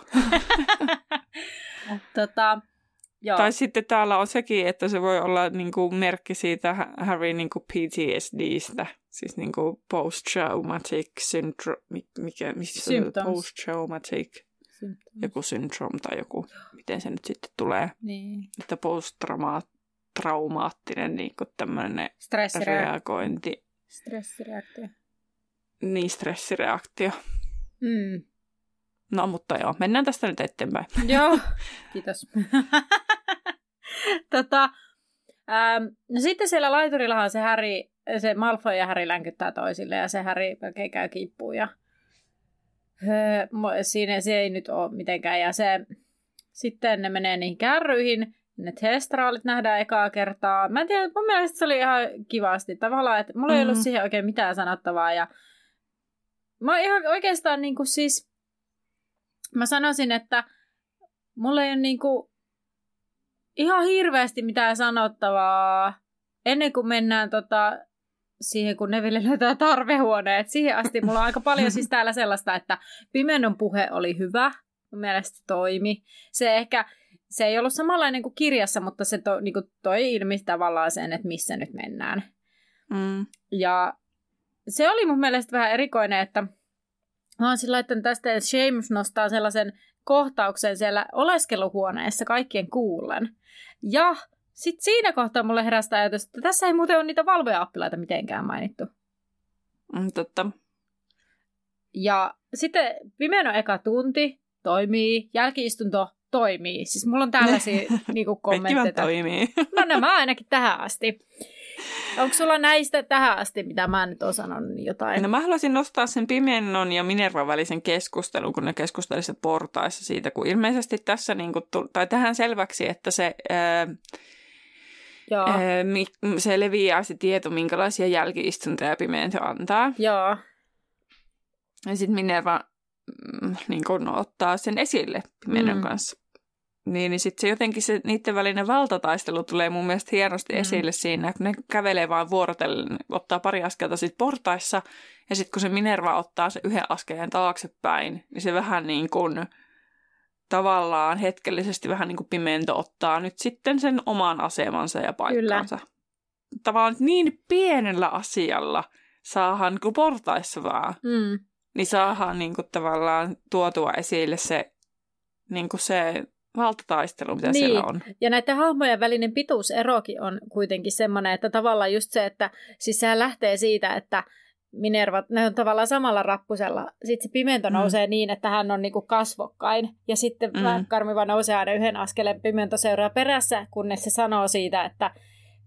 tota, joo. Tai sitten täällä on sekin, että se voi olla niin kuin merkki siitä Harry niin kuin PTSDstä, siis niin kuin post-traumatic syndrome, mikä, missä post-traumatic Symptoms. joku syndrome tai joku, miten se nyt sitten tulee, Niin. että post-traumaattinen niin tämmöinen Stressireaktio. reagointi, Stressireaktio. niin stressireaktio. Mm. No mutta joo, mennään tästä nyt eteenpäin. Joo, kiitos. tota, ähm, no sitten siellä laiturillahan se Harry, se Malfoy ja Harry länkyttää toisille ja se Harry melkein käy kimppuun ja öö, siinä se ei nyt ole mitenkään. Ja se, sitten ne menee niihin kärryihin, ne testraalit nähdään ekaa kertaa. Mä en tiedä, mun mielestä se oli ihan kivasti. Tavallaan, että mulla ei ollut Mhm. siihen oikein mitään sanottavaa ja mä ihan oikeastaan niin kuin siis, mä sanoisin, että mulla ei ole niin kuin ihan hirveästi mitään sanottavaa ennen kuin mennään tota, siihen, kun Neville löytää tarvehuoneet. Siihen asti mulla on aika paljon siis täällä sellaista, että Pimenon puhe oli hyvä. Mun mielestä toimi. Se ehkä, se ei ollut samanlainen kuin kirjassa, mutta se to, niin kuin toi ilmi tavallaan sen, että missä nyt mennään. Mm. Ja se oli mun mielestä vähän erikoinen, että mä oon sillä laittanut tästä, että James nostaa sellaisen kohtauksen siellä oleskeluhuoneessa kaikkien kuullen. Ja sitten siinä kohtaa mulle herästä ajatus, että tässä ei muuten ole niitä valvoja-oppilaita mitenkään mainittu. Mm, totta. Ja sitten Pimeno eka tunti toimii, jälkiistunto toimii. Siis mulla on tällaisia niinku Kommentteja. toimii. No nämä ainakin tähän asti. Onko sulla näistä tähän asti, mitä mä nyt oon sanonut, jotain? No mä haluaisin nostaa sen Pimennon ja Minervan välisen keskustelun, kun ne keskustelisivat portaissa siitä, kun ilmeisesti tässä, niin kuin, tai tähän selväksi, että se, ää, Joo, mi, se leviää se tieto, minkälaisia jälkiistuntoja Pimento antaa. joo. Ja sitten Minerva mm, niin kun ottaa sen esille Pimennon Mm. kanssa. Niin, niin sitten se jotenkin se niiden välinen valtataistelu tulee mun mielestä hienosti Mm. mm. esille siinä, kun ne kävelee vaan vuorotellen, ottaa pari askelta sit portaissa, ja sitten kun se Minerva ottaa se yhden askeleen taaksepäin, niin se vähän niin kuin tavallaan hetkellisesti vähän niin kuin Pimento ottaa nyt sitten sen oman asemansa ja paikkansa. Tavallaan niin pienellä asialla saadaan niin kuin portaissa vaan Mm. niin saadaan niin kuin, tavallaan tuotua esille se, niin kuin se valtataistelu, mitä niin. siellä on. Ja näiden hahmojen välinen pituuserokin on kuitenkin semmoinen, että tavallaan just se, että siis sehän lähtee siitä, että Minerva, ne on tavallaan samalla rappusella. Sitten se pimento Mm. nousee niin, että hän on niinku kasvokkain. Ja sitten Mm. Karmiva nousee aina yhden askeleen, pimento seuraa perässä, kunnes se sanoo siitä, että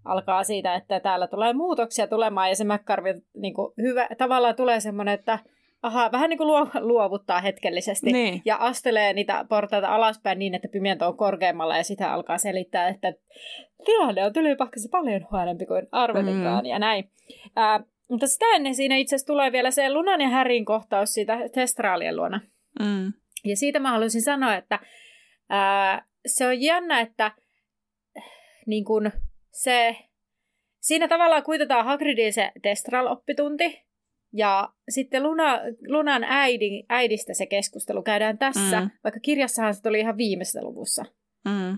alkaa siitä, että täällä tulee muutoksia tulemaan. Ja se McCarvey niinku hyvä, tavallaan tulee semmoinen, että aha, vähän niin kuin luo, luovuttaa hetkellisesti Niin. ja astelee niitä portaita alaspäin niin, että pimiento on korkeammalla ja sitä alkaa selittää, että tilanne on tylypahkassa paljon huonompi kuin arvelinkaan Mm. ja näin. Ää, mutta sitä ennen siinä itse asiassa tulee vielä se Lunan ja Härin kohtaus siitä testraalien luona. Mm. Ja siitä mä haluaisin sanoa, että ää, se on jännä, että niin kun se, siinä tavallaan kuitataan Hagridin se Testral-oppitunti, ja sitten Luna, Lunan äidin, äidistä se keskustelu käydään tässä, Mm. vaikka kirjassahan se tuli ihan viimeisessä luvussa. Mm.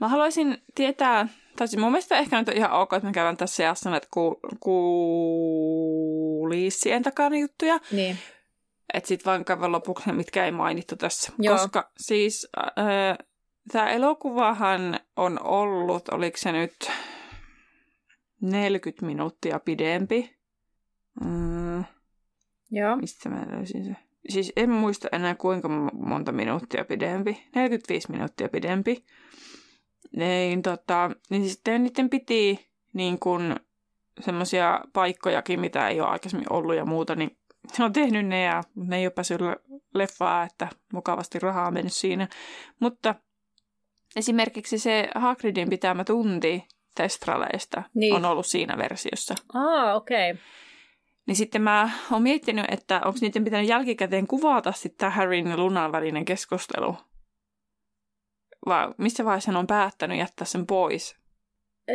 Mä haluaisin tietää, tai siis mun mielestä ehkä nyt on ihan ok, että me käydään tässä seassa näitä ku, kuulissien takana juttuja. Niin. Että sit vaan käydään lopuksi ne, mitkä ei mainittu tässä. Joo. Koska siis äh, tämä elokuvahan on ollut, oliko se nyt 40 minuuttia pidempi. Mm, Joo. mistä mä löysin se? Siis en muista enää kuinka mo- monta minuuttia pidempi. 45 minuuttia pidempi. Niin, tota, niin sitten niiden piti niin kun semmoisia paikkojakin, mitä ei ole aikaisemmin ollut ja muuta, niin ne on tehnyt ne ja ne ei ole päässyt le- leffaa, että mukavasti rahaa on mennyt siinä. Mutta esimerkiksi se Hagridin pitämä tunti testraleista Niin. on ollut siinä versiossa. Aa, okei. Okay. Niin sitten mä oon miettinyt, että onko niiden pitänyt jälkikäteen kuvata sitten Harryn ja Lunan välinen keskustelu. Vai missä vaiheessa on päättänyt jättää sen pois?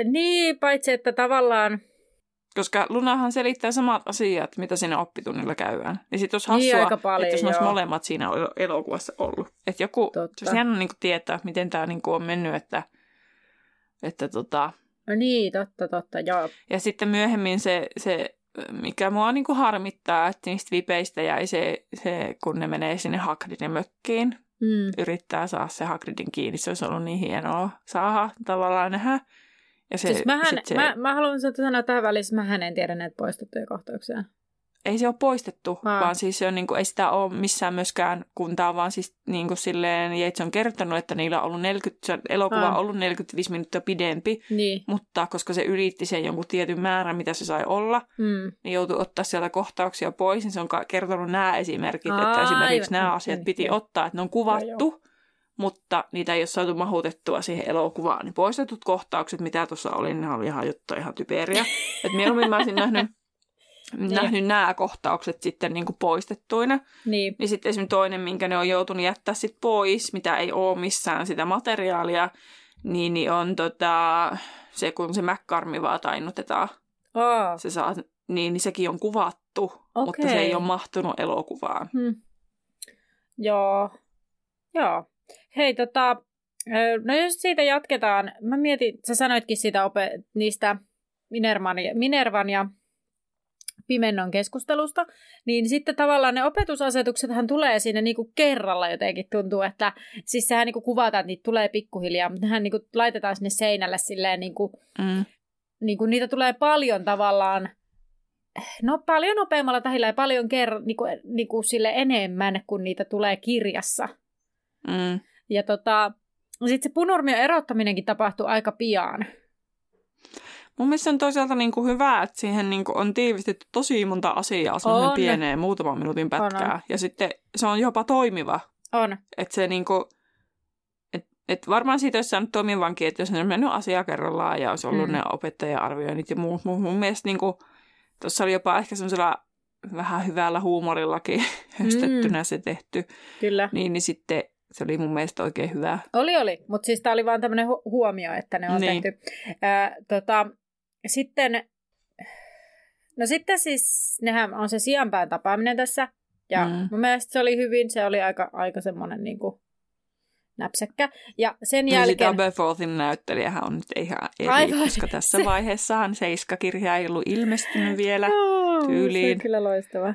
Niin, paitsi että tavallaan... Koska Lunahan selittää samat asiat, mitä siinä oppitunnilla käydään. Niin sitten olisi Niin, hassua, aika paljon, että jos ne olisi molemmat siinä el- elokuvassa ollut. Että joku, Totta. se on niin tietää, miten tämä niin on mennyt, että, että tota, No niin, totta, totta, joo. ja sitten myöhemmin se, se mikä mua niin kuin harmittaa, että niistä vipeistä jäi se, se, kun ne menee sinne Hagridin mökkiin, Mm. yrittää saada se Hagridin kiinni. Se olisi ollut niin hienoa saada tavallaan nähdä. Ja se, Siis mähän, se, mä, mä haluan sanoa tähän välissä, mä en tiedä näitä poistettuja kohtauksia. Ei se ole poistettu, Aa. vaan siis se on, niin kuin, ei sitä ole missään myöskään, kun tämä on vaan siis niin kuin silleen, Yates on kertonut, että niillä on ollut 40, se elokuva Aa. on ollut 45 minuuttia pidempi, Niin. mutta koska se ylitti sen jonkun tietyn määrän, mitä se sai olla, Mm. niin joutui ottaa sieltä kohtauksia pois, niin se on kertonut nämä esimerkit, että Aivan. esimerkiksi nämä asiat Niin, piti joo. ottaa, että ne on kuvattu, Joo, mutta niitä ei ole saatu mahutettua siihen elokuvaan. Niin poistetut kohtaukset, mitä tuossa oli, ne oli ihan juttu ihan typeriä. Et mieluummin mä olisin nähnyt, nähnyt nämä kohtaukset sitten niin kuin poistettuina. Niin. Niin sitten esimerkiksi toinen, minkä ne on joutunut jättää sit pois, mitä ei ole missään sitä materiaalia, niin, niin on tota, se, kun se McCarmi tainnutetaan. Aa. Se saa, niin, niin sekin on kuvattu, mutta se ei ole mahtunut elokuvaan. Hmm. Joo. Joo. Hei, tota, no jos siitä jatketaan, mä mietin, sä sanoitkin siitä ope, niistä Minervan ja, Minervan ja Pimennon keskustelusta, niin sitten tavallaan ne opetusasetuksethan tulee siinä niinku kerralla jotenkin tuntuu, että siis sehän niinku kuvataan, että niitä tulee pikkuhiljaa, mutta nehän niinku laitetaan sinne seinälle silleen niinku, Mm. niinku niitä tulee paljon tavallaan, no paljon nopeammalla tahilla ja paljon ker- niinku, niinku sille enemmän, kun niitä tulee kirjassa. Mm. Ja tota, sitten se punurmion erottaminenkin tapahtuu aika pian. Mun mielestä on toisaalta niin kuin hyvä, että siihen niin kuin on tiivistetty tosi monta asiaa semmoisen On. pieneen muutaman minuutin pätkää. On, on. Ja sitten se on jopa toimiva. On. Että se niin kuin, et, et varmaan siitä olisi saanut toimivankin, että jos ne on mennyt asiaa kerrallaan ja olisi ollut Mm. mm. ne opettaja-arvioinnit ja muut. Mun, mun mielestä niin kuin, tuossa oli jopa ehkä semmoisella vähän hyvällä huumorillakin höstettynä se tehty. Kyllä. Niin, niin sitten se oli mun mielestä oikein hyvä. Oli, oli. Mutta siis tämä oli vaan tämmöinen hu- huomio, että ne on Niin. tehty. Ää, tota, sitten, no sitten siis, nehän on se sijanpään tapaaminen tässä. Ja mm. Mun mielestä se oli hyvin, se oli aika, aika semmoinen niin kuin näpsäkkä. Ja sen jälkeen... Aberforthin näyttelijähän on nyt ihan eri, Aivan, koska tässä se- vaiheessahan Seiska-kirja ei ollut ilmestynyt vielä. Se tyyliin. on kyllä loistava.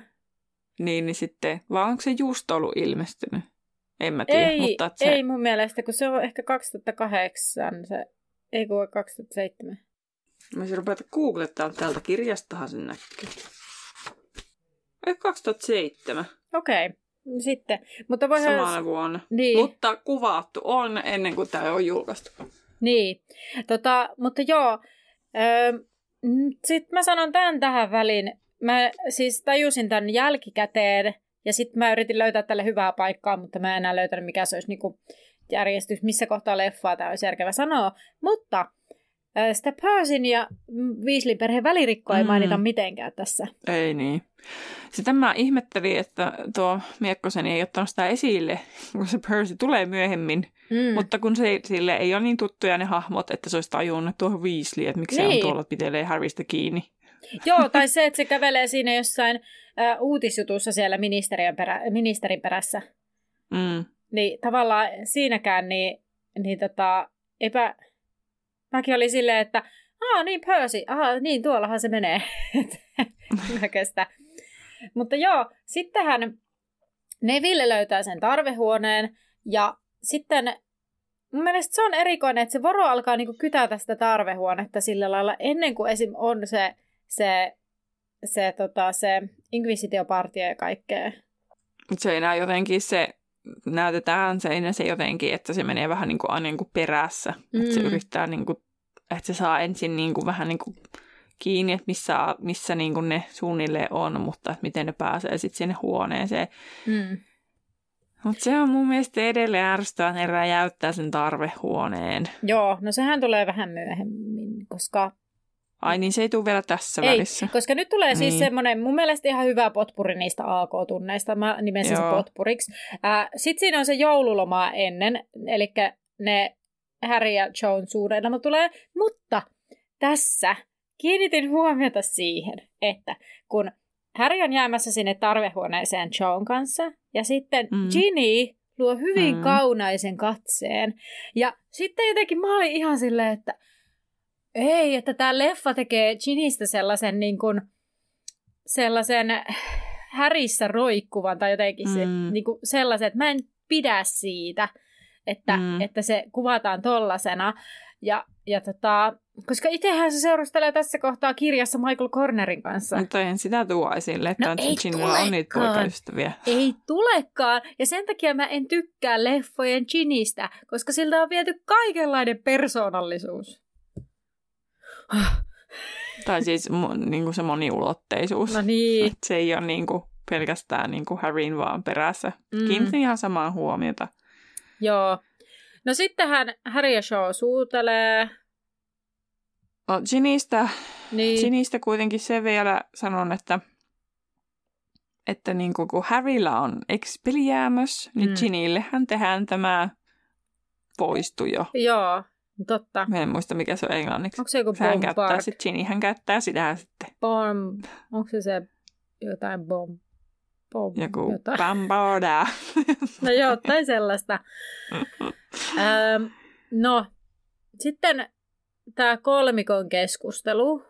Niin, niin sitten, vaan onko se just ollut ilmestynyt? En mä tiedä, Ei, mutta se, ei mun mielestä, kun se on ehkä 2008, se, ei kun 2007. Mä se rupeta googlettaa täältä kirjastahan sen näkyy. Ei 2007, Okei, okay. sitten. Mutta voihan... samana vuonna. Niin. Mutta kuvattu on ennen kuin tämä on julkaistu. Niin, tota, mutta joo, öö, sitten mä sanon tämän tähän väliin. Mä siis tajusin tämän jälkikäteen ja sitten mä yritin löytää tälle hyvää paikkaa, mutta mä en enää löytänyt, mikä se olisi niinku järjestys, missä kohtaa leffaa tämä olisi järkevä sanoa. Mutta sitä Persin ja Weasleyn perheen välirikkoa ei Mm. mainita mitenkään tässä. Ei niin. Sitä mä ihmettelin, että tuo Miekkoseni ei ottanut sitä esille, kun se Percy tulee myöhemmin. Mm. Mm. Mutta kun se, sille ei ole niin tuttuja ne hahmot, että se olisi tajunnut tuohon Weasley, että miksi niin. se on tuolla pitelee Harrystä kiinni. Joo, tai se, että se kävelee siinä jossain äh, uutisjutussa siellä ministeriön perä, ministerin perässä. Mm. Niin tavallaan siinäkään, niin, niin tota, eipä... Mäkin olin silleen, että aa niin Percy, aha niin tuollahan se menee. Mä. Mutta joo, sittenhän Neville löytää sen tarvehuoneen ja sitten mun mielestä se on erikoinen, että se voro alkaa niinku kytätä sitä tarvehuonetta sillä lailla ennen kuin esim. on se, se, se, tota, se Inquisitio-partio ja kaikkea. Se enää jotenkin se, näytetään se, se jotenkin, että se menee vähän niin kuin aina niin kuin perässä. Mm. Että se Mm. yrittää niin kuin, että se saa ensin niin kuin vähän niin kuin kiinni, että missä, missä niin kuin ne suunnilleen on, mutta että miten ne pääsee sitten sinne huoneeseen. Mm. Mutta se on mun mielestä edelleen ärsyttävää, että ne räjäyttää sen tarvehuoneen. Joo, no sehän tulee vähän myöhemmin, koska Ai niin, se ei tule vielä tässä Ei, välissä. koska nyt tulee siis Niin. semmoinen mun mielestä ihan hyvä potpuri niistä AK-tunneista. Mä nimesin se Joo. potpuriksi. Äh, Sitten siinä on se joululomaa ennen, eli ne Harry ja Joan suurennelma tulee. Mutta tässä kiinnitin huomiota siihen, että kun Harry on jäämässä sinne tarvehuoneeseen Joan kanssa, ja sitten mm. Ginny luo hyvin mm. kaunaisen katseen. Ja sitten jotenkin mä olin ihan silleen, että ei, että tämä leffa tekee Ginnystä sellaisen niin kuin, sellaisen härissä roikkuvan tai jotenkin se, mm. niin kuin sellaisen, että mä en pidä siitä, että, mm. että se kuvataan tollasena. Ja, ja tota, koska itsehän se seurustelee tässä kohtaa kirjassa Michael Cornerin kanssa. Mutta en sitä tuo esille, että no ei on niitä poikaystäviä. Ei tulekaan. Ja sen takia mä en tykkää leffojen Ginistä, koska siltä on viety kaikenlainen persoonallisuus. Tai siis niin kuin se moniulotteisuus. No niin. Että se ei ole niin kuin pelkästään niin kuin Harryn vaan perässä. Mm. Kiinnitin ihan samaa huomiota. Joo. No sittenhän Harry ja Shaw suutelee. No Ginistä, niin. Ginistä kuitenkin se vielä sanon, että, että niin kuin kun Harryllä on expeliäämös, niin mm. Ginillehän tehdään tämä poistu jo. Joo, totta. Mä en muista, mikä se on englanniksi. Onko se joku Hän käyttää sit, Ginny hän käyttää sitä sitten. Bomb. Onko se se jotain bomb? Pom, Joku jotain. bamboda. no jotain sellaista. ähm, no, sitten tämä kolmikon keskustelu.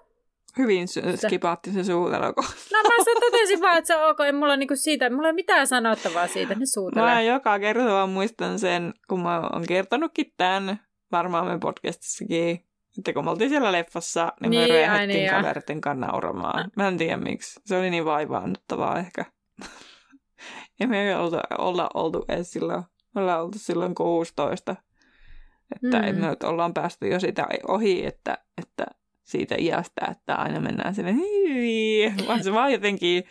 Hyvin skipaatti se suutelu. No mä totesin vaan, että se on ok. Ei mulla niinku siitä, mulla ei mitään sanottavaa siitä, ne suutelee. Mä joka kerta vaan muistan sen, kun mä oon kertonutkin tämän, varmaan me podcastissakin, että kun me oltiin siellä leffassa, niin, niin me niin, kaveritten kanssa nauramaan. Mä en tiedä miksi. Se oli niin vaivaannuttavaa ehkä. ja me ei olla, olla oltu edes silloin, me ollaan oltu silloin 16. Että mm. me nyt ollaan päästy jo sitä ohi, että, että siitä iästä, että aina mennään sinne, vaan se vaan jotenkin,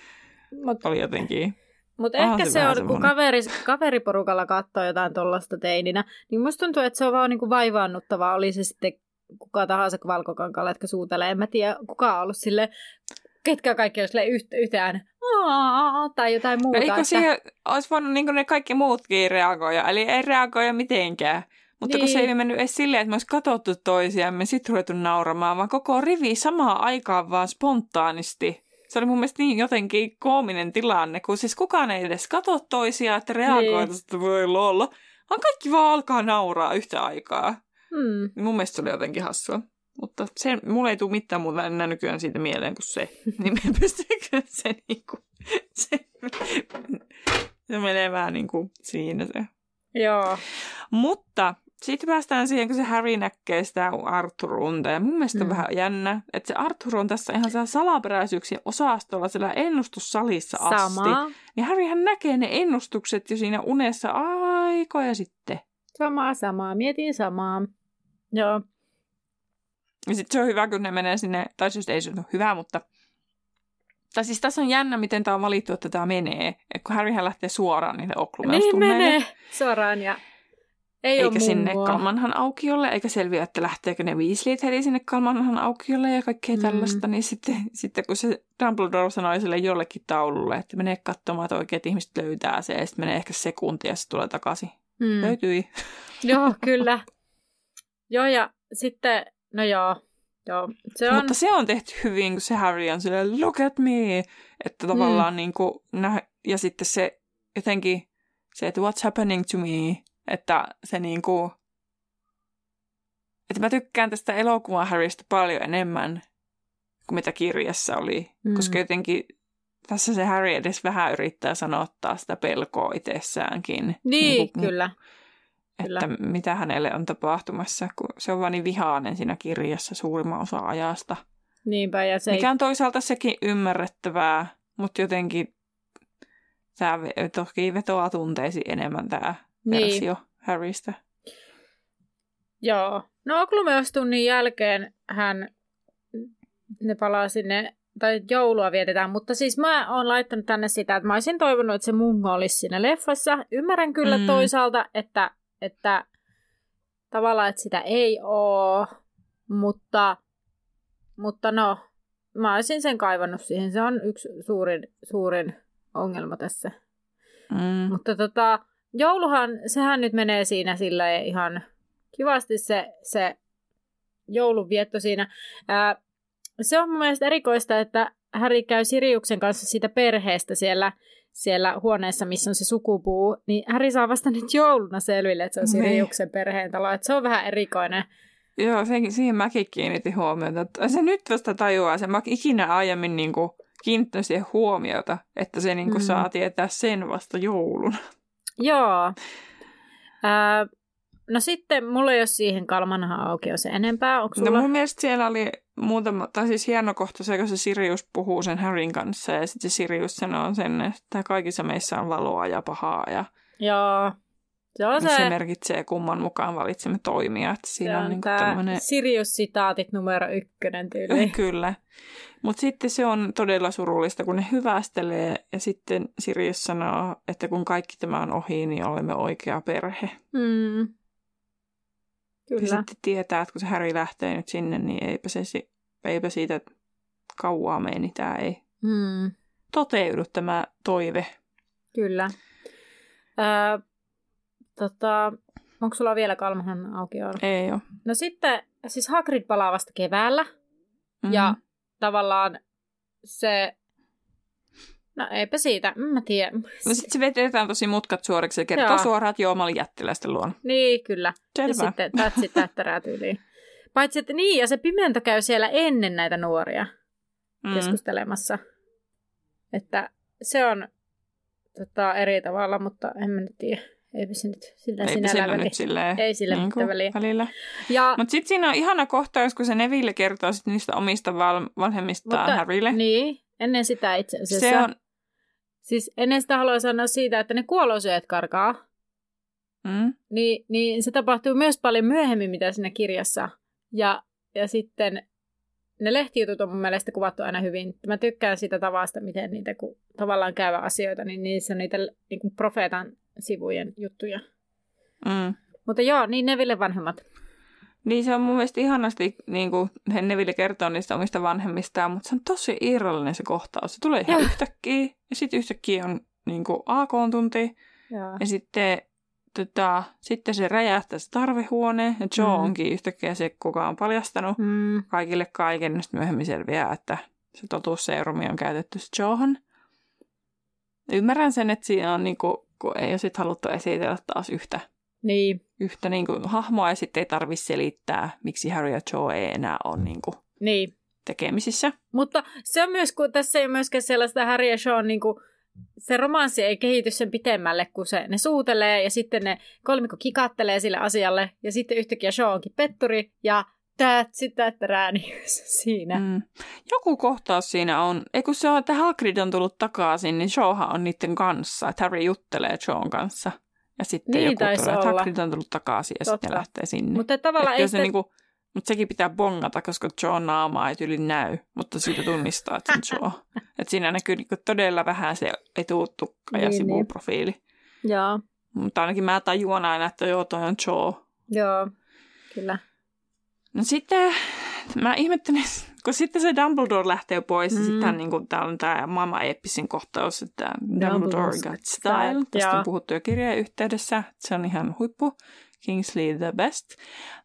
Mut, oli jotenkin... Mutta ehkä se, on, kun kaveri, kaveriporukalla katsoo jotain tuollaista teininä, niin musta tuntuu, että se on vaan niinku vaivaannuttavaa, oli se sitten kuka tahansa valkokankalla, jotka suutelee. En mä tiedä, kuka on ollut sille, ketkä kaikki olisi yht, yhtään tai jotain muuta. No, eikö että... siihen olisi voinut niin ne kaikki muutkin reagoida, eli ei reagoida mitenkään. Mutta niin. kun se ei niin. mennyt edes silleen, että me olisi katsottu toisiamme, sitten ruvettu nauramaan, vaan koko rivi samaan aikaan vaan spontaanisti. Se oli mun mielestä niin jotenkin koominen tilanne, kun siis kukaan ei edes katso toisiaan, että reagoida, niin. että voi lolla, vaan kaikki vaan alkaa nauraa yhtä aikaa. Hmm. Mun mielestä se oli jotenkin hassua. Mutta se, mulle ei tule mitään muuta enää nykyään siitä mieleen kuin se. Niin me pystyykö se niinku, se, se menee vähän niin kuin siinä se. Joo. Mutta sitten päästään siihen, kun se Harry näkee sitä Arthurunta. Ja mun mielestä mm. on vähän jännä, että se Arthur on tässä ihan siellä salaperäisyyksien osastolla siellä ennustussalissa Sama. asti. Niin Harryhän näkee ne ennustukset jo siinä unessa aikoja sitten. Samaa, samaa. Mietin samaa. Joo. Ja sitten se on hyvä, kun ne menee sinne, tai siis ei se ole hyvä, mutta... Tai siis tässä on jännä, miten tämä on valittu, että tämä menee. Et kun Harryhän lähtee suoraan niille Niin menee suoraan ja ei eikä sinne Kalmanhan aukiolle, eikä selviä, että lähteekö ne Weasleyt heti sinne Kalmanhan aukiolle ja kaikkea mm. tällaista, niin sitten, sitten kun se Dumbledore sanoi sille jollekin taululle, että menee katsomaan, että oikeat ihmiset löytää se, ja sitten menee ehkä sekunti ja sitten tulee takaisin. Mm. Löytyi. Joo, kyllä. Joo, ja sitten No joo, joo. Se on... Mutta se on tehty hyvin, kun se Harry on silleen, look at me, että tavallaan mm. niin kuin, ja sitten se jotenkin se, että what's happening to me, että se niin kuin, että mä tykkään tästä elokuvan Harrystä paljon enemmän kuin mitä kirjassa oli, mm. koska jotenkin tässä se Harry edes vähän yrittää sanottaa sitä pelkoa itsessäänkin. Niin, niin kuin, kyllä. Kyllä. että mitä hänelle on tapahtumassa, kun se on vaan niin vihainen siinä kirjassa suurimman osa ajasta. Niinpä, ja se Mikä ei... on toisaalta sekin ymmärrettävää, mutta jotenkin tämä toki vetoaa tunteisiin enemmän tämä niin. versio Harrystä. Joo. No Oklumeostunnin jälkeen hän, ne palaa sinne, tai joulua vietetään, mutta siis mä oon laittanut tänne sitä, että mä olisin toivonut, että se mungo olisi siinä leffassa. Ymmärrän kyllä mm. toisaalta, että että tavallaan, että sitä ei oo, mutta, mutta no, mä olisin sen kaivannut siihen. Se on yksi suurin, suurin ongelma tässä. Mm. Mutta tota, jouluhan, sehän nyt menee siinä sillä ihan kivasti se, se joulunvietto siinä. Ää, se on mun mielestä erikoista, että Harry käy Siriuksen kanssa siitä perheestä siellä, siellä huoneessa, missä on se sukupuu, niin Harry saa vasta nyt jouluna selville, että se on Niin. Siriuksen perheen talo. Että se on vähän erikoinen. Joo, se, siihen mäkin kiinnitin huomiota. Se nyt vasta tajuaa sen. Mä ikinä aiemmin niin kuin, kiinnittänyt siihen huomiota, että se niin kuin, Mm. saa tietää sen vasta jouluna. Joo. Ää, no sitten mulla ei ole siihen kalmanahan auki se enempää. Onko No sulla? mun mielestä siellä oli muutama, tai siis hieno kohta se, kun se Sirius puhuu sen Harryn kanssa ja sitten se Sirius sanoo sen, että kaikissa meissä on valoa ja pahaa ja Joo. Se on se, se, se merkitsee kumman mukaan valitsemme toimia. Että se siinä on, on niin tämmöinen... Sirius-sitaatit numero ykkönen tyyli. Kyllä. Mutta sitten se on todella surullista, kun ne hyvästelee ja sitten Sirius sanoo, että kun kaikki tämä on ohi, niin olemme oikea perhe. Mm. Ja Kyllä. sitten tietää, että kun se Harry lähtee nyt sinne, niin eipä, se, eipä siitä kauaa meni. Tämä ei Mm. toteudu tämä toive. Kyllä. Öö, tota, onko sulla vielä kalmahan auki on? Ei ole. No sitten, siis Hagrid palaa vasta keväällä. Mm-hmm. Ja tavallaan se... No eipä siitä, en mä tiedä. No sitten se vedetään tosi mutkat suoriksi ja kertoo Joo. suoraan, että joo, mä olin jättiläisten luona. Niin, kyllä. Ja Selvä. sitten tatsi tättärää tyyliin. Paitsi, että niin, ja se pimento käy siellä ennen näitä nuoria Mm. keskustelemassa. Että se on tota, eri tavalla, mutta en mä nyt tiedä. Eipä se nyt sillä Eipä sinällään sillä nyt silleen Ei sillä niinku mitään väliä. välillä. Ja, Mutta sitten siinä on ihana kohtaus, kun se Neville kertoo sit niistä omista val- vanhemmistaan Mutta- Harrylle. niin, ennen sitä itse asiassa. se on... Siis ennen sitä haluan sanoa siitä, että ne kuolosyöt karkaa. Mm, Niin, niin se tapahtuu myös paljon myöhemmin, mitä siinä kirjassa. Ja, ja sitten ne lehtijutut on mun mielestä kuvattu aina hyvin. Mä tykkään siitä tavasta, miten niitä kun tavallaan käyvä asioita, niin niissä on niitä niin kuin profeetan sivujen juttuja. mm. Mutta joo, niin Neville vanhemmat. Niin se on mun mielestä ihanasti, niin kuin Neville kertoo niistä omista vanhemmistaan, mutta se on tosi irrallinen se kohtaus. Se tulee ihan Joo. yhtäkkiä, ja sitten yhtäkkiä on niin kuin AK-tunti, Joo. ja sitten, tota, sitten se räjähtää se tarvehuone, ja Joe Mm. onkin yhtäkkiä se, kuka on paljastanut Mm, kaikille kaiken, ja sitten myöhemmin selviää, että se totuusseerumi on käytetty se Joehan. Ymmärrän sen, että siinä on, niin kuin, kun ei ole sit haluttu esitellä taas yhtä niin, yhtä niin kuin, hahmoa ja sitten ei tarvitse selittää, miksi Harry ja Joe ei enää ole niin kuin, niin. tekemisissä. Mutta se on myös, kun tässä ei ole myöskään sellaista Harry ja Sean, niin kuin, se romanssi ei kehity sen pitemmälle, kun se, ne suutelee ja sitten ne kolmikko kikattelee sille asialle ja sitten yhtäkkiä Sean onkin petturi ja täät sitä, että rääni siinä. Mm. Joku kohtaus siinä on, ei kun se on, että Hagrid on tullut takaisin, niin Joehan on niiden kanssa, että Harry juttelee Joen kanssa. Ja sitten Niin joku taisi tulee, että olla. Hagrid on tullut takaisin ja sitten Totta. lähtee sinne. Mutta tavallaan ei se sitä... niinku, mutta sekin pitää bongata, koska Joen naama ei yli näy, mutta siitä tunnistaa, että se on Joe. että siinä näkyy niinku todella vähän se etutukka ja Niin, niin. sivuprofiili. Joo, Mutta ainakin mä tajuan aina, että joo, toi on Joe. joo, kyllä. No sitten mä ihmettelin, kun sitten se Dumbledore lähtee pois, mm. ja Mm. sitten niin kuin, täällä on tämä maailman eeppisin kohtaus, että Dumbledore Dumbledore's got got style. Tästä on joo. puhuttu jo kirjan yhteydessä, se on ihan huippu. Kingsley the best.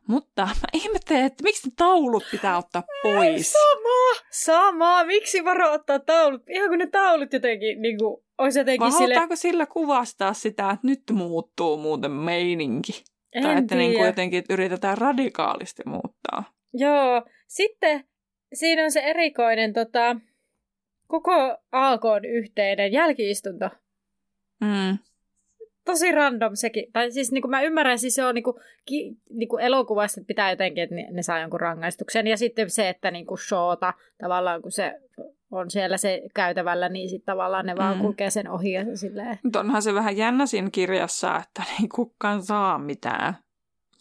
Mutta mä ihmettelen, että miksi ne taulut pitää ottaa pois. Sama, sama. Miksi varo ottaa taulut? Ihan kun ne taulut jotenkin, niin kuin, olisi jotenkin Vai sille... halutaanko sillä kuvastaa sitä, että nyt muuttuu muuten meininki? En tai että niin kuin jotenkin yritetään radikaalisti muuttaa. Joo, sitten siinä on se erikoinen tota, koko AKn yhteinen jälkiistunto. Mm. Tosi random sekin. Tai siis niin kuin mä ymmärrän, siis se on niin kuin, ki, niin kuin elokuvassa, että pitää jotenkin, että ne, ne saa jonkun rangaistuksen. Ja sitten se, että niin kuin showta, tavallaan kun se on siellä se käytävällä, niin sitten tavallaan ne vaan Mm. kulkee sen ohi ja se silleen. Onhan se vähän jännä siinä kirjassa, että ei kukaan saa mitään,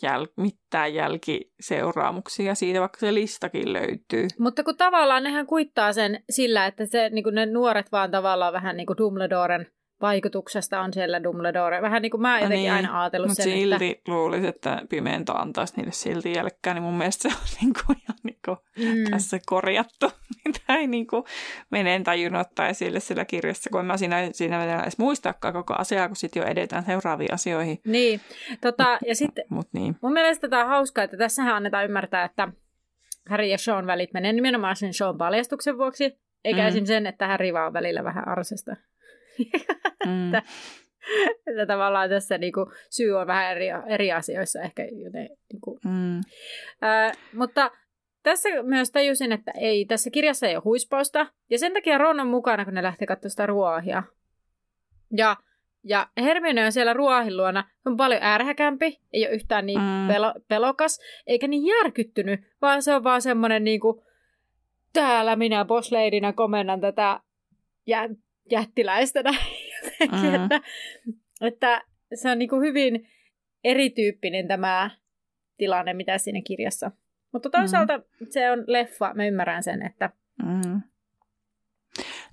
jäl- mitään jälkiseuraamuksia siitä, vaikka se listakin löytyy. Mutta kun tavallaan nehän kuittaa sen sillä, että se, niin ne nuoret vaan tavallaan vähän niin kuin Dumbledoren vaikutuksesta on siellä Dumbledore. Vähän niin kuin mä oon jotenkin niin, aina ajatellut Mutta sen, että... silti luulisi, että pimento antaisi niille silti jälkkää, niin mun mielestä se on niinku ihan niinku Mm. tässä korjattu. Tämä ei niinku, mene en tajunnut ottaa esille sillä kirjassa, kun en mä siinä, siinä enää edes muistakaan koko asiaa, kun sitten jo edetään seuraaviin asioihin. Niin, tota, ja sitten Mutta niin. mun mielestä tämä on hauskaa, että tässähän annetaan ymmärtää, että, Harry ja Sean välit menee nimenomaan sen Sean paljastuksen vuoksi, eikä mm. esim. sen, että Harry vaan välillä vähän arsesta. Mm. että, että tavallaan tässä niinku, syy on vähän eri, eri asioissa ehkä. Joten, niinku. mm. äh, mutta tässä myös tajusin, että ei, tässä kirjassa ei ole huispausta. Ja sen takia Ron on mukana, kun ne lähtee katsomaan sitä ruohia. Ja, ja Hermione on siellä ruohin luona. On paljon ärhäkämpi, ei ole yhtään niin mm. pelo, pelokas, eikä niin järkyttynyt, vaan se on vaan semmoinen niin kuin, täällä minä boss ladynä komennan tätä jä, jättiläistä jotenkin, mm. että, että se on niin kuin hyvin erityyppinen tämä tilanne, mitä siinä kirjassa mutta toisaalta mm. se on leffa, mä ymmärrän sen, että... Mm.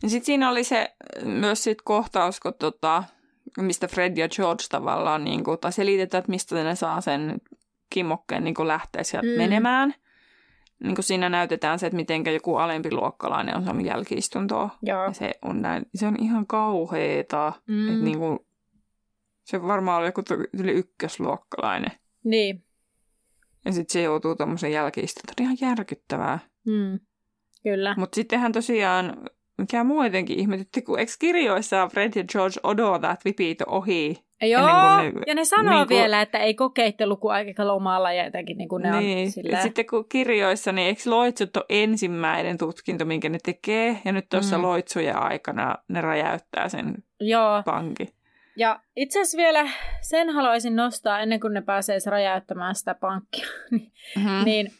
Niin sitten siinä oli se myös sit kohtaus, kun tota, mistä Fred ja George tavallaan, niin kuin, tai selitetään, että mistä ne saa sen kimmokkeen niin lähteä sieltä mm. menemään. Niin kuin siinä näytetään se, että miten joku alempi luokkalainen on saanut jälkiistuntoa. Joo. Ja se on, näin, se on ihan kauheeta. Mm. Että niin kuin, se varmaan oli joku yli ykkösluokkalainen. Niin. Ja sitten se joutuu tuommoisen jälkiistuntoon. Ihan järkyttävää. Mm. Kyllä. Mutta sittenhän tosiaan, mikä muutenkin ihmetytti, kun eikö kirjoissa Fred ja George odota, että vipit on ohi? Joo, ne, ja ne sanoo niin kuin, vielä, että ei kokeittelu kuin aika lomalla ja jotenkin niin kuin ne niin. on. Ja sitten kun kirjoissa, niin eikö loitsut ole ensimmäinen tutkinto, minkä ne tekee? Ja nyt tuossa mm. loitsujen aikana ne räjäyttää sen Joo. pankin. Ja itse asiassa vielä sen haluaisin nostaa ennen kuin ne pääsee räjäyttämään sitä pankkia. niin, mm-hmm. niin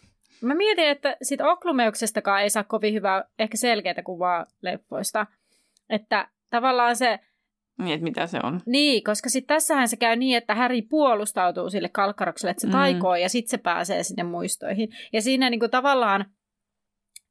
mä mietin, että sit Oklumeuksestakaan ei saa kovin hyvää, ehkä selkeää kuvaa leffoista. Että tavallaan se... Niin, että mitä se on. Niin, koska sitten tässähän se käy niin, että Häri puolustautuu sille kalkkarokselle, että se mm. taikoo ja sitten se pääsee sinne muistoihin. Ja siinä niinku tavallaan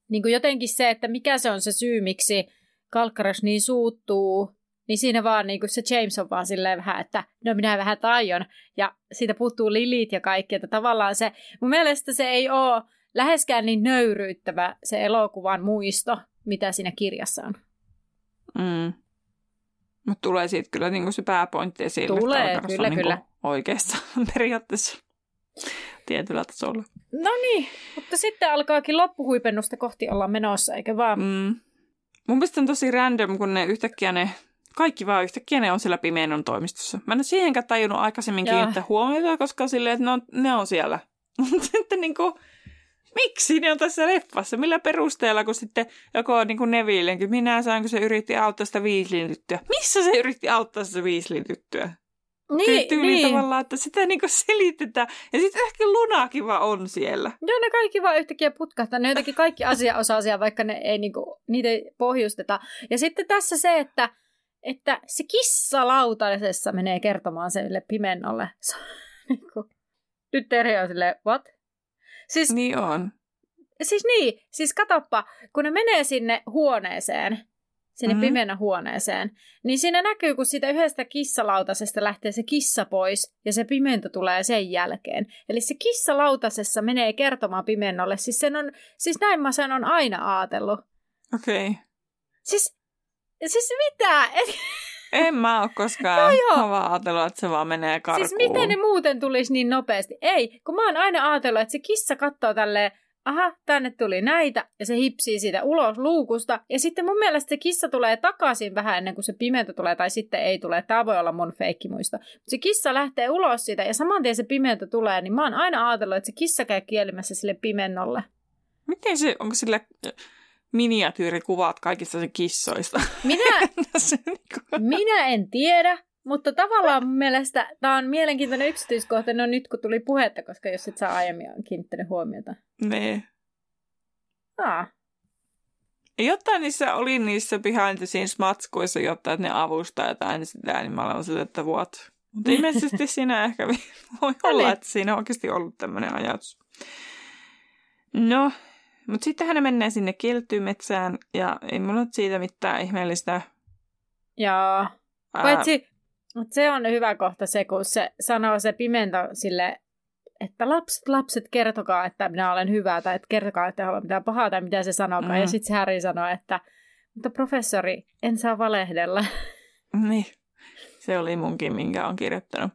niinku jotenkin se, että mikä se on se syy, miksi Kalkkaros niin suuttuu niin siinä vaan niin kuin se James on vaan silleen vähän, että no minä vähän taion. Ja siitä puuttuu lilit ja kaikki, että tavallaan se, mun mielestä se ei ole läheskään niin nöyryyttävä se elokuvan muisto, mitä siinä kirjassa on. Mm. Mutta tulee siitä kyllä niinku se pääpointti esille. Tulee, kyllä, on niinku kyllä. oikeassa periaatteessa tietyllä tasolla. No niin, mutta sitten alkaakin loppuhuipennusta kohti olla menossa, eikä vaan? Mm. Mun mielestä on tosi random, kun ne yhtäkkiä ne kaikki vaan yhtäkkiä ne on siellä pimeän toimistossa. Mä en ole siihenkään tajunnut aikaisemmin kiinnittää huomiota, koska silleen, että ne on, ne on siellä. Mutta sitten niin kuin, miksi ne on tässä leffassa? Millä perusteella, kun sitten joko on niin kuin Nevillenkin, minä sain, kun se yritti auttaa sitä Weasleyn tyttöä. Missä se yritti auttaa sitä Weasleyn tyttöä? Niin, tyyli niin. tavallaan, että sitä niinku selitetään. Ja sitten ehkä Lunakin vaan on siellä. Joo, ne kaikki vaan yhtäkkiä putkahtaa. Ne jotenkin kaikki asiaosaisia, vaikka ne ei niinku, niitä ei pohjusteta. Ja sitten tässä se, että että se kissa lautasessa menee kertomaan sille pimennolle. Niinku, nyt Terhi on silleen, what? Siis, niin on. Siis niin, siis katoppa, kun ne menee sinne huoneeseen, sinne mm-hmm. pimeänä huoneeseen, niin siinä näkyy, kun siitä yhdestä kissalautasesta lähtee se kissa pois ja se pimento tulee sen jälkeen. Eli se kissalautasessa menee kertomaan pimennolle. Siis, sen on, siis näin mä sen on aina ajatellut. Okei. Okay. Siis Siis mitä? Et... En mä ole koskaan. joo, joo. Mä vaan ajatellut, että se vaan menee karkuun. Siis miten ne muuten tulisi niin nopeasti? Ei, kun mä oon aina ajatellut, että se kissa katsoo tälleen, aha, tänne tuli näitä, ja se hipsii siitä ulos luukusta. Ja sitten mun mielestä se kissa tulee takaisin vähän ennen kuin se pimento tulee, tai sitten ei tule. Tämä voi olla mun feikkimuista. Mutta se kissa lähtee ulos siitä, ja saman tien se pimento tulee, niin mä oon aina ajatellut, että se kissa käy kielimässä sille pimennolle. Miten se, onko sille miniatyyrikuvat kaikista sen kissoista. Minä, niinku- minä en tiedä, mutta tavallaan mun mielestä tämä on mielenkiintoinen yksityiskohta no nyt kun tuli puhetta, koska jos et saa aiemmin kiinnittänyt huomiota. Nee. Aa. Jotain niissä oli niissä behind the scenes matskuissa, jotta että ne avustaa jotain sitä, niin mä olen sille, että what? Mutta ilmeisesti siinä ehkä voi olla, että siinä on oikeasti ollut tämmöinen ajatus. No, mutta sitten hän menee sinne kilttymetsään ja ei mulla siitä mitään ihmeellistä. Joo. Paitsi, mutta se on hyvä kohta se, kun se sanoo se pimento sille, että lapset, lapset, kertokaa, että minä olen hyvä, tai että kertokaa, että haluan mitään pahaa, tai mitä se sanokaa. Mm. Ja sitten se Harry sanoo, että mutta professori, en saa valehdella. Niin, se oli munkin, minkä on kirjoittanut.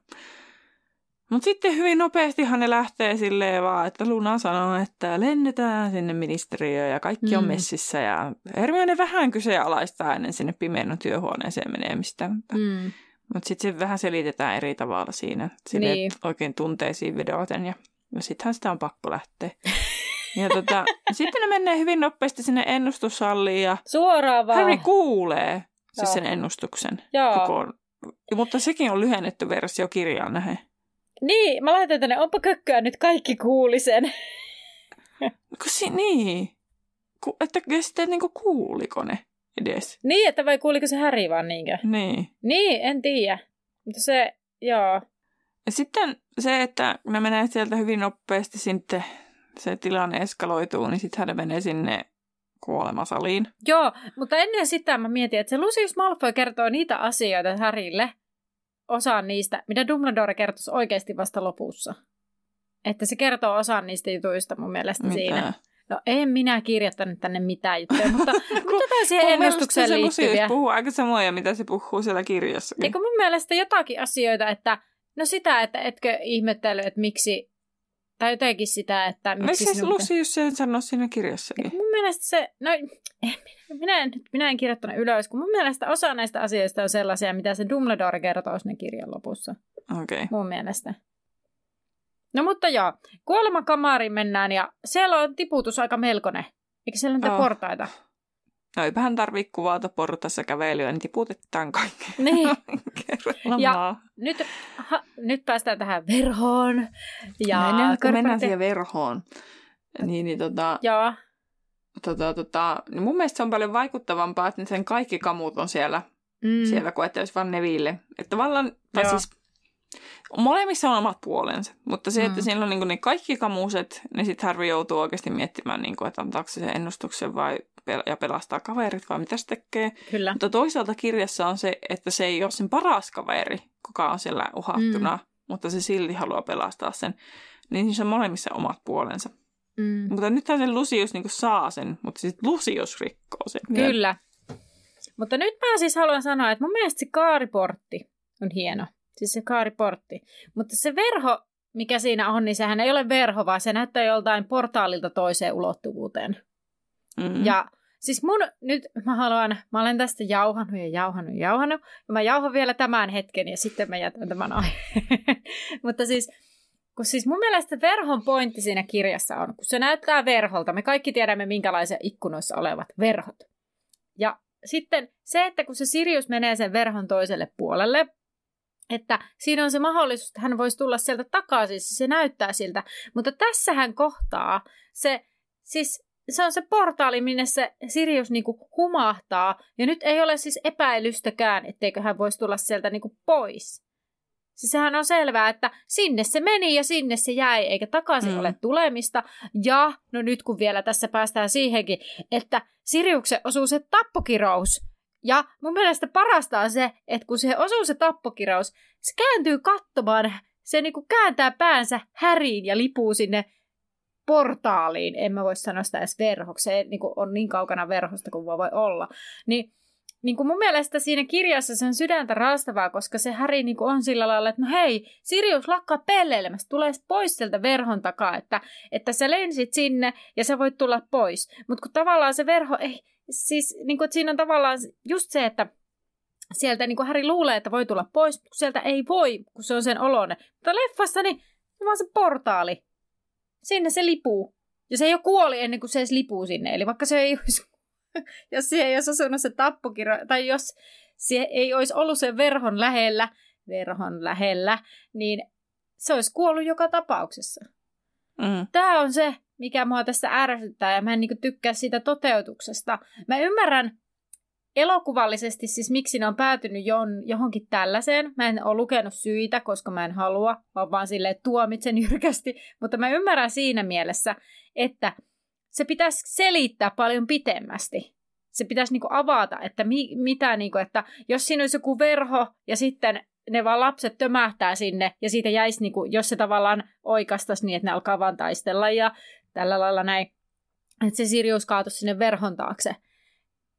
Mutta sitten hyvin nopeastihan ne lähtee silleen vaan, että Luna sanoo, että lennetään sinne ministeriöön ja kaikki mm. on messissä. Ja Hermione vähän kyseenalaistaa ennen sinne pimeän työhuoneeseen menemistä. Mutta, mm. mutta sitten se vähän selitetään eri tavalla siinä. Sille niin. oikein tunteisiin vedoten ja, ja sittenhän sitä on pakko lähteä. Ja tota, sitten ne menee hyvin nopeasti sinne ennustussalliin ja Suoraan vaan. Harry kuulee siis sen ennustuksen. Joo. Koko, mutta sekin on lyhennetty versio kirjaan nähden. Niin, mä laitan tänne, onpa kökköä nyt kaikki kuuli sen. si- niin. Ku, että sitten niinku kuuliko ne edes? Niin, että vai kuuliko se Häri vaan niinkö? Niin. Niin, en tiedä. Mutta se, joo. Ja sitten se, että ne menee sieltä hyvin nopeasti sitten se tilanne eskaloituu, niin sitten hän menee sinne kuolemasaliin. Joo, mutta ennen sitä mä mietin, että se Lucius Malfoy kertoo niitä asioita Harrylle, osaan niistä, mitä Dumbledore kertoisi oikeasti vasta lopussa. Että se kertoo osan niistä jutuista mun mielestä mitä? siinä. No en minä kirjoittanut tänne mitään juttuja, mutta jotain siihen ennustukseen se liittyviä. Se puhuu aika samoja, mitä se puhuu siellä kirjassa. Eikö mun mielestä jotakin asioita, että no sitä, että etkö ihmettely, että miksi, tai jotenkin sitä, että miksi... Se Lucius sen sanoa siinä kirjassakin? Mun mielestä se, no minä en, minä en kirjoittanut ylös, kun mun mielestä osa näistä asioista on sellaisia, mitä se Dumbledore kertoo sinne kirjan lopussa. Okei. Okay. Mun mielestä. No mutta joo, kuolemakamariin mennään ja siellä on tiputus aika melkoinen. Eikö siellä niitä oh. portaita? No eipähän tarvii kuvata portaissa kävelyä, niin tiputetaan kaikki. Niin. ja nyt, ha, nyt päästään tähän verhoon. Ja Näin, kun mennään siihen verhoon, niin, niin tota, Joo tota, tota, niin mun mielestä se on paljon vaikuttavampaa, että sen kaikki kamut on siellä, mm. siellä kuin että olisi vaan Neville. Että tavallaan, tai siis molemmissa on omat puolensa, mutta se, mm. että siellä on niin ne kaikki kamuset, niin sitten Harry joutuu oikeasti miettimään, niin kuin, että antaako se sen ennustuksen vai ja pelastaa kaverit vai mitä se tekee. Kyllä. Mutta toisaalta kirjassa on se, että se ei ole sen paras kaveri, kuka on siellä uhattuna, mm. mutta se silti haluaa pelastaa sen. Niin se on molemmissa omat puolensa. Mm. Mutta nythän se Lucius niin saa sen, mutta sitten Lucius rikkoo sen. Kyllä. Mutta nyt mä siis haluan sanoa, että mun mielestä se kaariportti on hieno. Siis se kaariportti. Mutta se verho, mikä siinä on, niin sehän ei ole verho, vaan se näyttää joltain portaalilta toiseen ulottuvuuteen. Mm. Ja siis mun, nyt mä haluan, mä olen tästä jauhannut ja jauhannut ja jauhannut, ja mä jauhan vielä tämän hetken ja sitten mä jätän tämän aiheen. Mutta siis kun siis mun mielestä verhon pointti siinä kirjassa on, kun se näyttää verholta, me kaikki tiedämme minkälaisia ikkunoissa olevat verhot. Ja sitten se, että kun se Sirius menee sen verhon toiselle puolelle, että siinä on se mahdollisuus, että hän voisi tulla sieltä takaisin, siis se näyttää siltä. Mutta tässähän kohtaa se, siis se on se portaali, minne se Sirius niinku humahtaa. Ja nyt ei ole siis epäilystäkään, etteikö hän voisi tulla sieltä niinku pois. Siis sehän on selvää, että sinne se meni ja sinne se jäi, eikä takaisin mm. ole tulemista. Ja, no nyt kun vielä tässä päästään siihenkin, että Siriuksen osuu se tappokirous. Ja mun mielestä parasta on se, että kun se osuu se tappokirous, se kääntyy katsomaan, se niinku kääntää päänsä häriin ja lipuu sinne portaaliin. En mä voi sanoa sitä edes verhoksi, se niinku on niin kaukana verhosta kuin voi olla. Niin niin kuin mun mielestä siinä kirjassa se on sydäntä raastavaa, koska se Häri niin kuin on sillä lailla, että no hei, Sirius lakkaa pelleilemästä, tulee pois sieltä verhon takaa, että, että sä lensit sinne ja sä voit tulla pois. Mutta kun tavallaan se verho ei, siis niin kuin, siinä on tavallaan just se, että sieltä niin kuin Häri luulee, että voi tulla pois, mutta sieltä ei voi, kun se on sen olone. Mutta leffassa niin se vaan se portaali. Sinne se lipuu. Ja se ei ole kuoli ennen kuin se edes lipuu sinne. Eli vaikka se ei olisi jos siihen ei olisi osunut se tappokirja, tai jos se ei olisi ollut sen verhon lähellä, verhon lähellä, niin se olisi kuollut joka tapauksessa. Mm. Tämä on se, mikä mua tässä ärsyttää, ja mä en niin tykkää siitä toteutuksesta. Mä ymmärrän elokuvallisesti siis, miksi ne on päätynyt johonkin tällaiseen. Mä en ole lukenut syitä, koska mä en halua, vaan vaan silleen tuomitsen jyrkästi. Mutta mä ymmärrän siinä mielessä, että se pitäisi selittää paljon pitemmästi. Se pitäisi niinku avata, että mi, mitä, niinku, että jos siinä olisi joku verho ja sitten ne vaan lapset tömähtää sinne ja siitä jäisi, niinku, jos se tavallaan oikastaisi niin, että ne alkaa vaan taistella ja tällä lailla näin, että se Sirius kaatuisi sinne verhon taakse.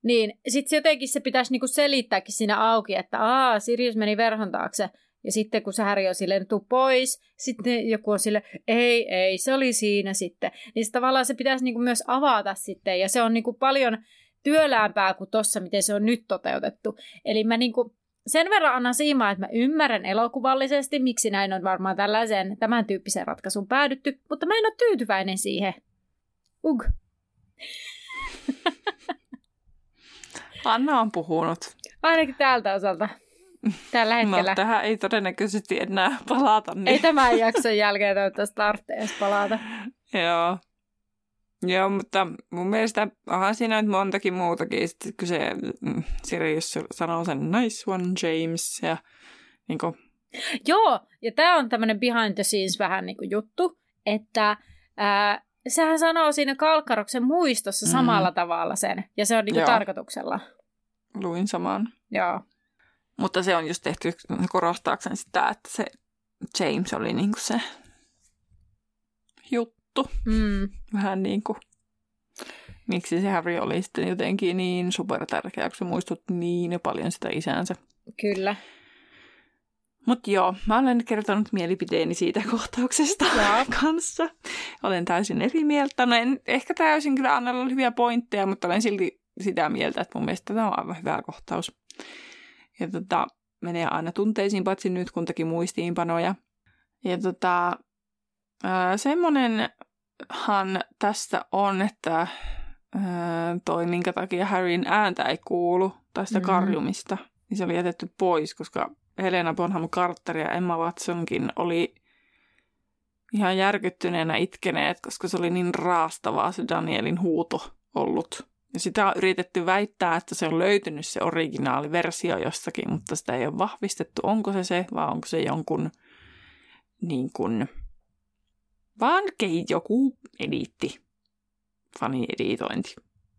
Niin sitten jotenkin se pitäisi niinku selittääkin siinä auki, että aa, Sirius meni verhon taakse Ja sitten kun se Harry on silleen, tuu pois, sitten joku on sille, ei, ei, se oli siinä sitten. Niin se tavallaan se pitäisi niinku myös avata sitten, ja se on niinku paljon työläämpää kuin tossa, miten se on nyt toteutettu. Eli mä niinku, sen verran annan siimaa, että mä ymmärrän elokuvallisesti, miksi näin on varmaan tällaisen tämän tyyppisen ratkaisun päädytty, mutta mä en ole tyytyväinen siihen. Ug. Anna on puhunut. Ainakin täältä osalta. Tällä hetkellä. No, tähän ei todennäköisesti enää palata. Niin. Ei tämän jakson jälkeen toivottavasti tarvitse edes palata. Joo. Joo, mutta mun mielestä onhan siinä nyt montakin muutakin. Sitten kun se mm, Sirius sanoo sen nice one, James, ja niin kuin... Joo, ja tämä on tämmöinen behind the scenes vähän niin kuin juttu, että ää, sehän sanoo siinä Kalkkaroksen muistossa mm. samalla tavalla sen, ja se on niin kuin tarkoituksella. Luin saman. Joo. Mutta se on just tehty korostaakseen sitä, että se James oli niin kuin se juttu. Mm. Vähän niin kuin, miksi se Harry oli sitten jotenkin niin supertärkeä, kun se muistutti niin paljon sitä isänsä. Kyllä. Mutta joo, mä olen kertonut mielipiteeni siitä kohtauksesta ja. kanssa. Olen täysin eri mieltä. No en ehkä täysin kyllä Annella oli hyviä pointteja, mutta olen silti sitä mieltä, että mun mielestä tämä on aivan hyvä kohtaus. Ja tota, menee aina tunteisiin, paitsi nyt kun teki muistiinpanoja. Ja tota, semmonenhan tästä on, että ää, toi minkä takia Harryn ääntä ei kuulu, tai sitä mm. karjumista, niin se oli jätetty pois, koska Helena Bonham Carter ja Emma Watsonkin oli ihan järkyttyneenä itkeneet, koska se oli niin raastavaa se Danielin huuto ollut. Ja sitä on yritetty väittää, että se on löytynyt se originaaliversio jostakin, mutta sitä ei ole vahvistettu. Onko se se vai onko se jonkun niin kuin, vaan kei joku ediitti, fani-editointi.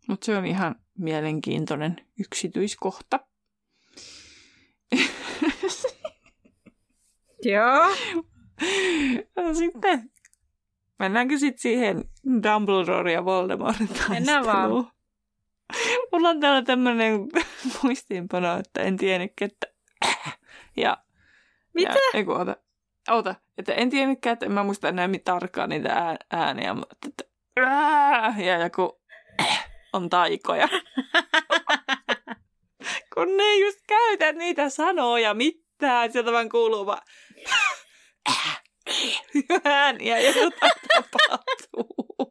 Mutta se on ihan mielenkiintoinen yksityiskohta. Joo. Sitten mennäänkö sitten siihen Dumbledore ja Voldemortin taisteluun? Mennään vaan. Mulla on täällä tämmöinen muistiinpano, että en tiennytkään, että... Ja, Mitä? Ja, eiku, ota, ota, että en tiennytkään, että en mä muista enää tarkkaan niitä ääniä, mutta että... Ja joku on taikoja. Kun ne ei just käytä niitä sanoja mitään, sieltä vaan kuuluu vaan ääniä ja jotain tapahtuu.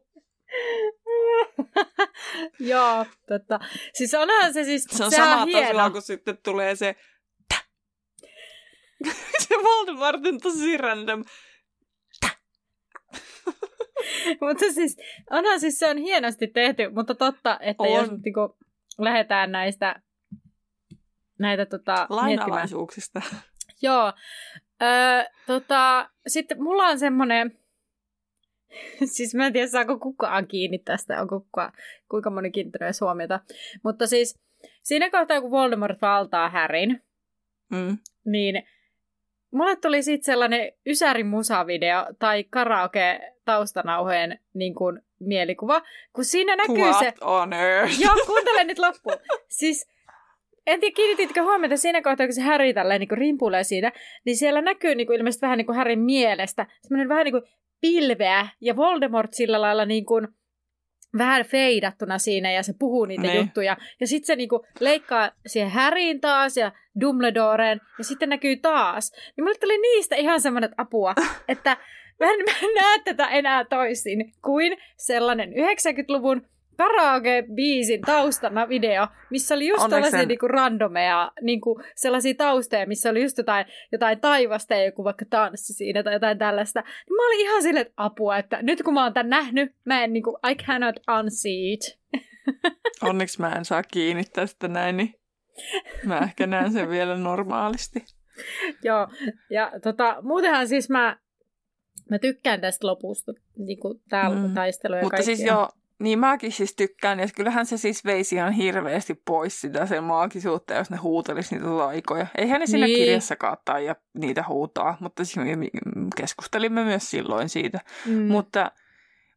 Joo, totta. Siis onhan se siis, se on sama tasolla, kun sitten tulee se se Voldemort on tosi random. mutta siis, onhan siis se on hienosti tehty, mutta totta, että on. jos niinku, lähdetään näistä näitä tota, Lainalaisuuksista. Joo. Öö, tota, sitten mulla on semmoinen, siis mä en tiedä saako kukaan kiinni tästä, onko kuka, kuinka moni kiinnittänyt huomiota. Mutta siis siinä kohtaa, kun Voldemort valtaa Härin, mm. niin mulle tuli sitten sellainen Ysärin musavideo tai karaoke taustanauhojen niin kuin, mielikuva, kun siinä näkyy What se... on earth? Joo, kuuntele nyt loppuun. Siis en tiedä, kiinnititkö huomiota siinä kohtaa, kun se Harry tälleen niin rimpuilee siinä, niin siellä näkyy niin kuin, ilmeisesti vähän niin kuin Harryn mielestä semmoinen vähän niin kuin pilveä ja Voldemort sillä lailla niin kuin, vähän feidattuna siinä ja se puhuu niitä ne. juttuja. Ja sitten se niinku leikkaa siihen Harryin taas ja Dumbledoreen ja sitten näkyy taas. Niin mulle tuli niistä ihan semmoinen apua, että mä en, mä en näe tätä enää toisin kuin sellainen 90-luvun karaoke-biisin taustana video, missä oli just Onneksi tällaisia sen... niinku randomeja, niinku sellaisia tausteja, missä oli just jotain, jotain taivasta ja joku vaikka tanssi siinä tai jotain tällaista. Niin mä olin ihan silleen, että apua, että nyt kun mä oon tän nähnyt, mä en niinku, I cannot unsee it. Onneksi mä en saa kiinni tästä näin, niin mä ehkä näen sen vielä normaalisti. Joo, ja tota, muutenhan siis mä, mä tykkään tästä lopusta, niin kuin täällä mm. taisteluja Mutta siis joo, niin mäkin siis tykkään, ja kyllähän se siis veisi ihan hirveästi pois sitä sen maagisuutta, jos ne huutelisi niitä laikoja. Eihän ne niin. siinä kirjassakaan ja niitä huutaa, mutta keskustelimme myös silloin siitä. Mm. Mutta,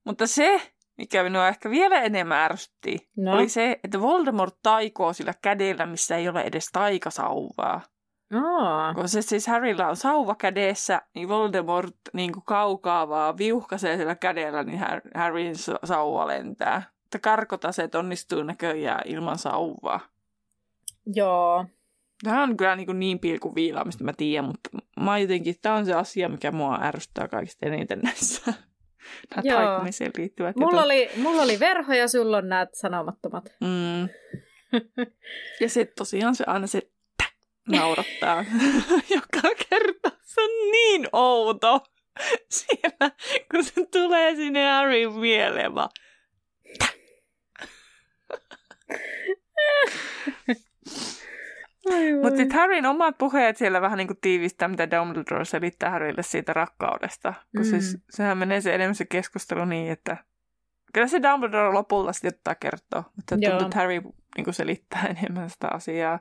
mutta se, mikä minua ehkä vielä enemmän ärsytti, no. oli se, että Voldemort taikoo sillä kädellä, missä ei ole edes taikasauvaa. Oh. Kun se siis Harrylla on sauva kädessä, niin Voldemort niin kuin kaukaa vaan viuhkaisee sillä kädellä, niin Harryn sauva lentää. Että karkotaset onnistuu näköjään ilman sauvaa. Joo. Tämä on kyllä niin, kuin niin pilkuviilaa, mistä mä tiedän, mutta mä jotenkin, tämä on se asia, mikä mua ärsyttää kaikista eniten näissä taikumiseen liittyvät. Mulla oli, mulla oli verho ja sulla on nämä sanomattomat. Mm. ja sitten tosiaan se aina se naurattaa joka kerta. Se on niin outo siellä, kun se tulee sinne Harryn mieleen vaan. Mutta sitten Harryn omat puheet siellä vähän niin kuin tiivistää, mitä Dumbledore selittää Harrylle siitä rakkaudesta. Kun siis mm. siis, sehän menee se enemmän se keskustelu niin, että kyllä se Dumbledore lopulta sitten ottaa kertoa. Mutta tuntuu, että Harry niin kuin selittää enemmän sitä asiaa.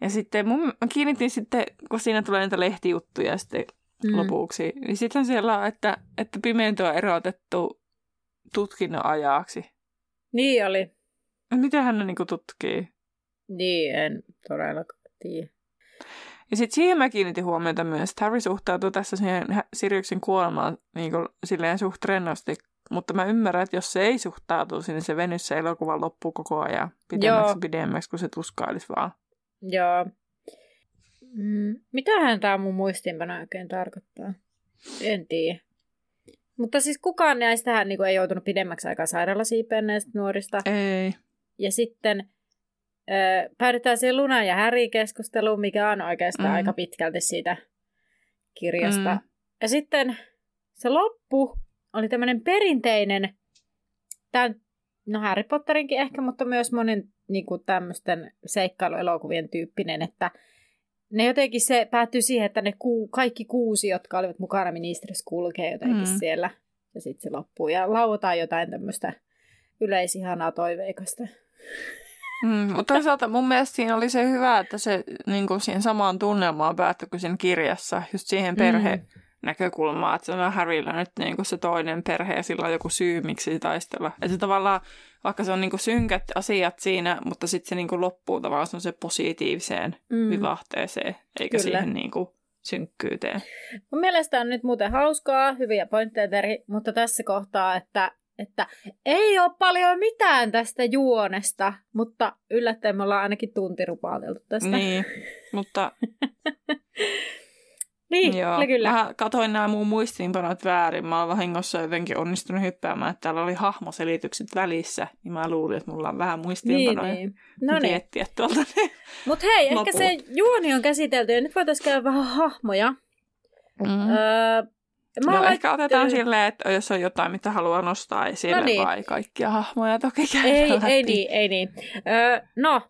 Ja sitten mun, mä kiinnitin sitten, kun siinä tulee niitä lehtijuttuja sitten mm. lopuksi, niin sitten siellä on, että, että pimento on erotettu tutkinnon ajaksi. Niin oli. Mitä hän niin tutkii? Niin, en todellakaan tiedä. Ja sitten siihen mä kiinnitin huomiota myös, että Harry suhtautuu tässä siihen Siriuksen kuolemaan niin kuin, silleen suht rennosti. Mutta mä ymmärrän, että jos se ei suhtautu, niin se venyssä elokuva loppuu koko ajan pidemmäksi Joo. pidemmäksi, kun se tuskailisi vaan. Joo. Mm, mitähän tämä mun muistiinpano oikein tarkoittaa? En tiedä. Mutta siis kukaan näistähän niin kuin, ei joutunut pidemmäksi aikaa sairaalasiipeen näistä nuorista. Ei. Ja sitten ö, päädytään siihen Luna ja Häri keskusteluun, mikä on oikeastaan mm. aika pitkälti siitä kirjasta. Mm. Ja sitten se loppu oli tämmöinen perinteinen, tämän, no Harry Potterinkin ehkä, mutta myös monen niin kuin tämmöisten seikkailuelokuvien tyyppinen, että ne jotenkin se päättyy siihen, että ne ku, kaikki kuusi, jotka olivat mukana ministeriössä, kulkee jotenkin mm. siellä. Ja sitten se loppuu. Ja lauotaan jotain tämmöistä yleisihanaa toiveikasta. Mm, mutta toisaalta mun mielestä siinä oli se hyvä, että se niin kuin siihen samaan tunnelmaan päättyi kuin siinä kirjassa, just siihen perhe, mm näkökulmaa, että se on Harryllä nyt niin kuin se toinen perhe ja sillä on joku syy, miksi taistella. Että se tavallaan, vaikka se on niin kuin synkät asiat siinä, mutta sitten se niin kuin loppuu tavallaan se positiiviseen mm. vivahteeseen, eikä Kyllä. siihen niin kuin synkkyyteen. Mun mielestä on nyt muuten hauskaa, hyviä pointteja Terhi, mutta tässä kohtaa, että että ei ole paljon mitään tästä juonesta, mutta yllättäen me ollaan ainakin tunti tästä. Niin, mutta Niin, Joo. kyllä, kyllä. Mä katoin nämä mun muistiinpanot väärin. Mä oon vahingossa jotenkin onnistunut hyppäämään, että täällä oli hahmoselitykset välissä. Niin mä luulin, että mulla on vähän muistiinpanoja niin, niin. No niin. tuolta. Mutta hei, Lopu. ehkä se juoni on käsitelty ja nyt voitaisiin käydä vähän hahmoja. Mm. Öö, Mä lait... ehkä otetaan silleen, että jos on jotain, mitä haluaa nostaa esille no niin. vai kaikkia hahmoja toki Ei, ei niin, ei niin. Öö, no,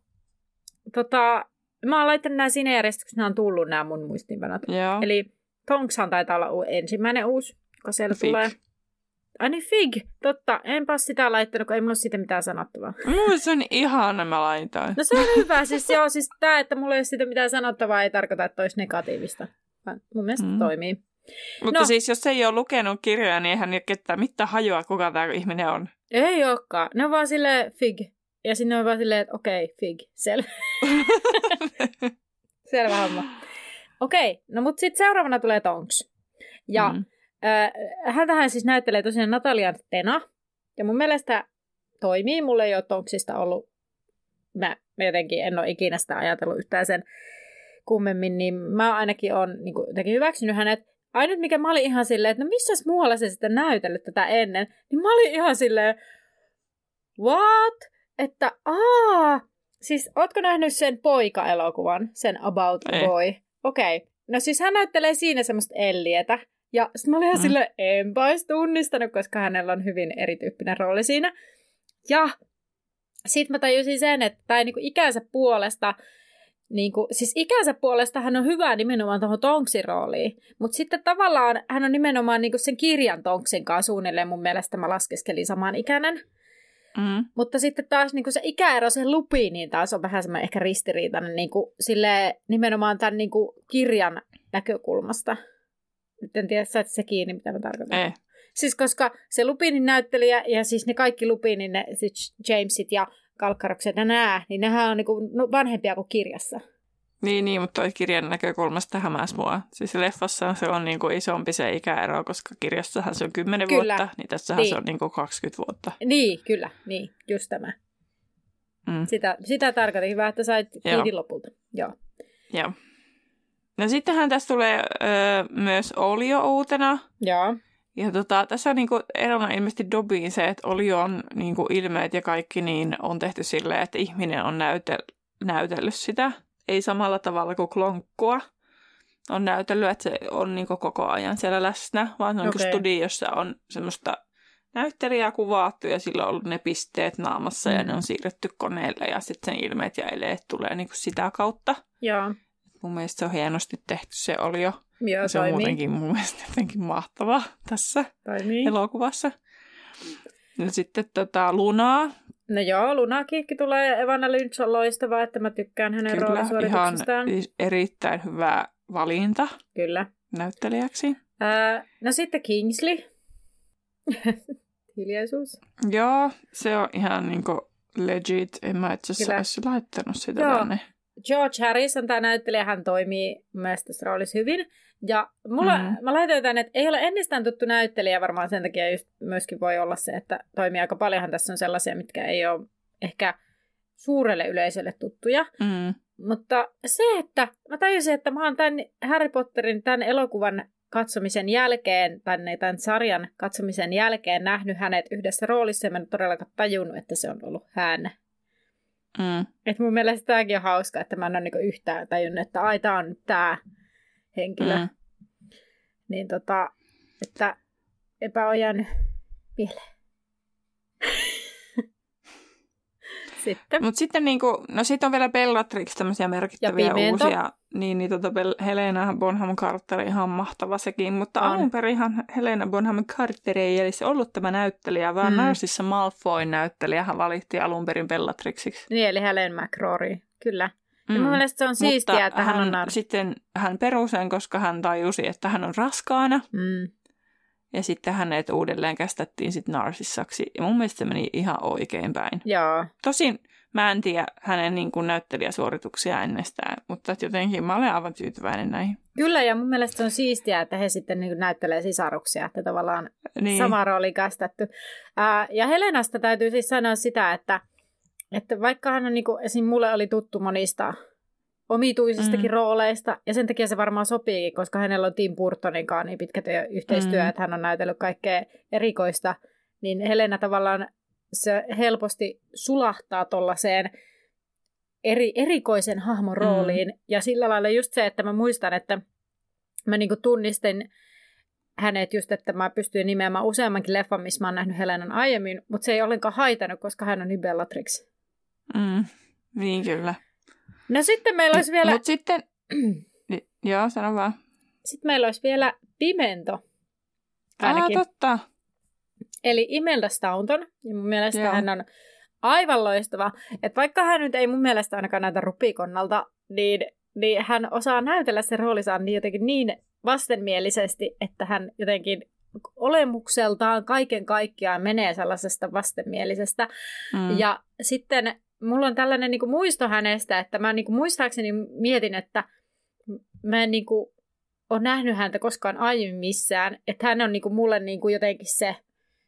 tota, Mä oon laittanut nämä siinä järjestyksessä, nämä on tullut nämä mun muistiinpanot. Joo. Eli Tonkshan taitaa olla ensimmäinen uusi, joka siellä Fig. tulee. Ai niin, Fig. Totta. Enpä sitä laittanut, kun ei mulla ole siitä mitään sanottavaa. Mulla se on ihana, mä laitan. No se on hyvä. Siis joo, siis tää, että mulla ei ole siitä mitään sanottavaa, ei tarkoita, että olisi negatiivista. Mun mielestä mm. toimii. Mutta no. siis jos ei ole lukenut kirjoja, niin eihän ketään mitään hajoa, kuka tämä ihminen on. Ei olekaan. Ne on vaan sille Fig. Ja sinne on vaan silleen, että okei, okay, fig, selvä. selvä homma. Okei, okay, no mutta sitten seuraavana tulee Tonks. Ja mm. äh, häntähän siis näyttelee tosiaan Natalian Tena. Ja mun mielestä toimii. Mulle ei ole Tonksista ollut, mä, mä jotenkin en ole ikinä sitä ajatellut yhtään sen kummemmin, niin mä ainakin on niin kuin, jotenkin hyväksynyt hänet. Ainut mikä mä olin ihan silleen, että no missäs muualla se sitten näytellyt tätä ennen, niin mä olin ihan silleen, what? Että aa, siis ootko nähnyt sen poika-elokuvan, sen About Ei. Boy? Okei. Okay. No siis hän näyttelee siinä semmoista Ellietä. Ja sitten mä olin ihan mm. silleen, enpä olisi tunnistanut, koska hänellä on hyvin erityyppinen rooli siinä. Ja sitten mä tajusin sen, että tai niinku ikänsä puolesta, niinku, siis ikänsä puolesta hän on hyvä nimenomaan tuohon Tonksin rooliin. Mutta sitten tavallaan hän on nimenomaan niinku sen kirjan Tonksin kanssa suunnilleen mun mielestä mä laskeskelin saman ikäinen. Mm. Mutta sitten taas niin kuin se ikäero sen lupiin, niin taas on vähän semmoinen ehkä ristiriitainen niin kuin, sille, nimenomaan tämän niin kuin, kirjan näkökulmasta. Nyt en tiedä, sait se kiinni, mitä mä tarkoitan. Ei. Siis koska se Lupinin näyttelijä ja siis ne kaikki Lupinin, ne siis Jamesit ja Kalkkarokset ja nämä, niin nehän on niin kuin vanhempia kuin kirjassa. Niin, niin, mutta toi kirjan näkökulmasta hämäs mua. Siis leffassa se on niinku isompi se ikäero, koska kirjassahan se on 10 Kyllä. vuotta, niin tässähän Niin. se on niinku 20 vuotta. Niin, kyllä, niin, just tämä. Mm. Sitä, sitä tarkoitin. Hyvä, että sait kiinni lopulta. Joo. Joo. No sittenhän tässä tulee öö, myös Olio uutena. Joo. Ja tota, tässä on niinku erona ilmeisesti Dobiin se, että Olion niinku ilmeet ja kaikki niin on tehty silleen, että ihminen on näytel- näytellyt sitä. Ei samalla tavalla kuin klonkkua on näytellyt, että se on niinku koko ajan siellä läsnä, vaan se on Okei. okay. studiossa on semmoista näyttelijää kuvattu ja sillä on ollut ne pisteet naamassa mm. ja Mm. ne on siirretty koneelle ja sitten sen ilmeet ja eleet tulee niinku sitä kautta. Joo. Mun mielestä se on hienosti tehty se Olio. Joo, Se on muutenkin mun mielestä jotenkin mahtava tässä toimii. elokuvassa. Ja sitten tota Lunaa, No joo, Lunakiikki tulee. Evana Lynch on loistava, että mä tykkään hänen kyllä ihan roolisuorituksestaan. erittäin hyvä valinta Kyllä. näyttelijäksi. Ää, no sitten Kingsley. Hiljaisuus. Joo, se on ihan niinku legit. En mä itse asiassa laittanut sitä Joo. tänne. George Harris on tämä näyttelijä, hän toimii mielestä tässä roolissa hyvin. Ja mulla, Mm. mä laitoin tänne, että ei ole ennestään tuttu näyttelijä, varmaan sen takia just myöskin voi olla se, että toimii aika paljonhan tässä on sellaisia, mitkä ei ole ehkä suurelle yleisölle tuttuja. Mm. Mutta se, että mä tajusin, että mä oon tämän Harry Potterin, tämän elokuvan katsomisen jälkeen, tänne tämän sarjan katsomisen jälkeen nähnyt hänet yhdessä roolissa, ja mä en todellakaan tajunnut, että se on ollut hän. Mm. Et mun mielestä tämäkin on hauska, että mä en ole niinku yhtään tajunnut, että ai, tää on tää henkilö. Mm. Niin tota, että epä ole jäänyt mieleen. Sitten. Mutta sitten niinku, no sit on vielä Bellatrix tämmöisiä merkittäviä Ja Pimento. uusia. Niin, niin tota Bel- Helena Bonham Carter ihan mahtava sekin. Mutta On. alun perinhan Helena Bonham Carter ei edes ollut tämä näyttelijä, vaan Mm. Narcissa Malfoy näyttelijähän valittiin alun perin Bellatrixiksi. Niin, eli Helen McCrory, kyllä. Mm. Ja mun mielestä se on siistiä, Mutta että hän on nar... sitten hän perusen, koska hän tajusi, että hän on raskaana. Mm. Ja sitten hänet uudelleen kästettiin sitten Narsissaksi. Ja mun mielestä se meni ihan oikein päin. Joo, Tosin mä en tiedä hänen niin kuin näyttelijäsuorituksia ennestään, mutta jotenkin mä olen aivan tyytyväinen näihin. kyllä, ja mun mielestä se on siistiä, että he sitten niin näyttelee sisaruksia, että tavallaan Niin. sama rooli kästetty. Ää, ja Helenasta täytyy siis sanoa sitä, että, että vaikka hän on, niin kuin, esim. mulle oli tuttu monista omituisistakin Mm. mm. rooleista, ja sen takia se varmaan sopii, koska hänellä on Tim Burtonin kanssa niin pitkä työ, yhteistyö, Mm. että hän on näytellyt kaikkea erikoista, niin Helena tavallaan se helposti sulahtaa tuollaiseen eri, erikoisen hahmon rooliin, mm. ja sillä lailla just se, että mä muistan, että mä niinku tunnistin hänet just, että mä pystyin nimeämään useammankin leffan, missä mä oon nähnyt Helenan aiemmin, mutta se ei ollenkaan haitannut, koska hän on niin Bellatrix. Mm. Niin kyllä. No sitten meillä olisi vielä, Mutta sitten, joo, sano vaan. sitten meillä olisi vielä Pimento. Ah, Ainakin. totta. Eli Imelda Staunton. Ja mun mielestä Joo. hän on aivan loistava. Että vaikka hän nyt ei mun mielestä ainakaan näytä rupikonnalta, niin, niin hän osaa näytellä sen roolisaan niin jotenkin niin vastenmielisesti, että hän jotenkin olemukseltaan kaiken kaikkiaan menee sellaisesta vastenmielisestä. Mm. Ja sitten mulla on tällainen niin kuin muisto hänestä, että mä niin kuin muistaakseni mietin, että mä en niin kuin ole nähnyt häntä koskaan aiemmin missään. Että hän on niin kuin mulle niin kuin jotenkin se,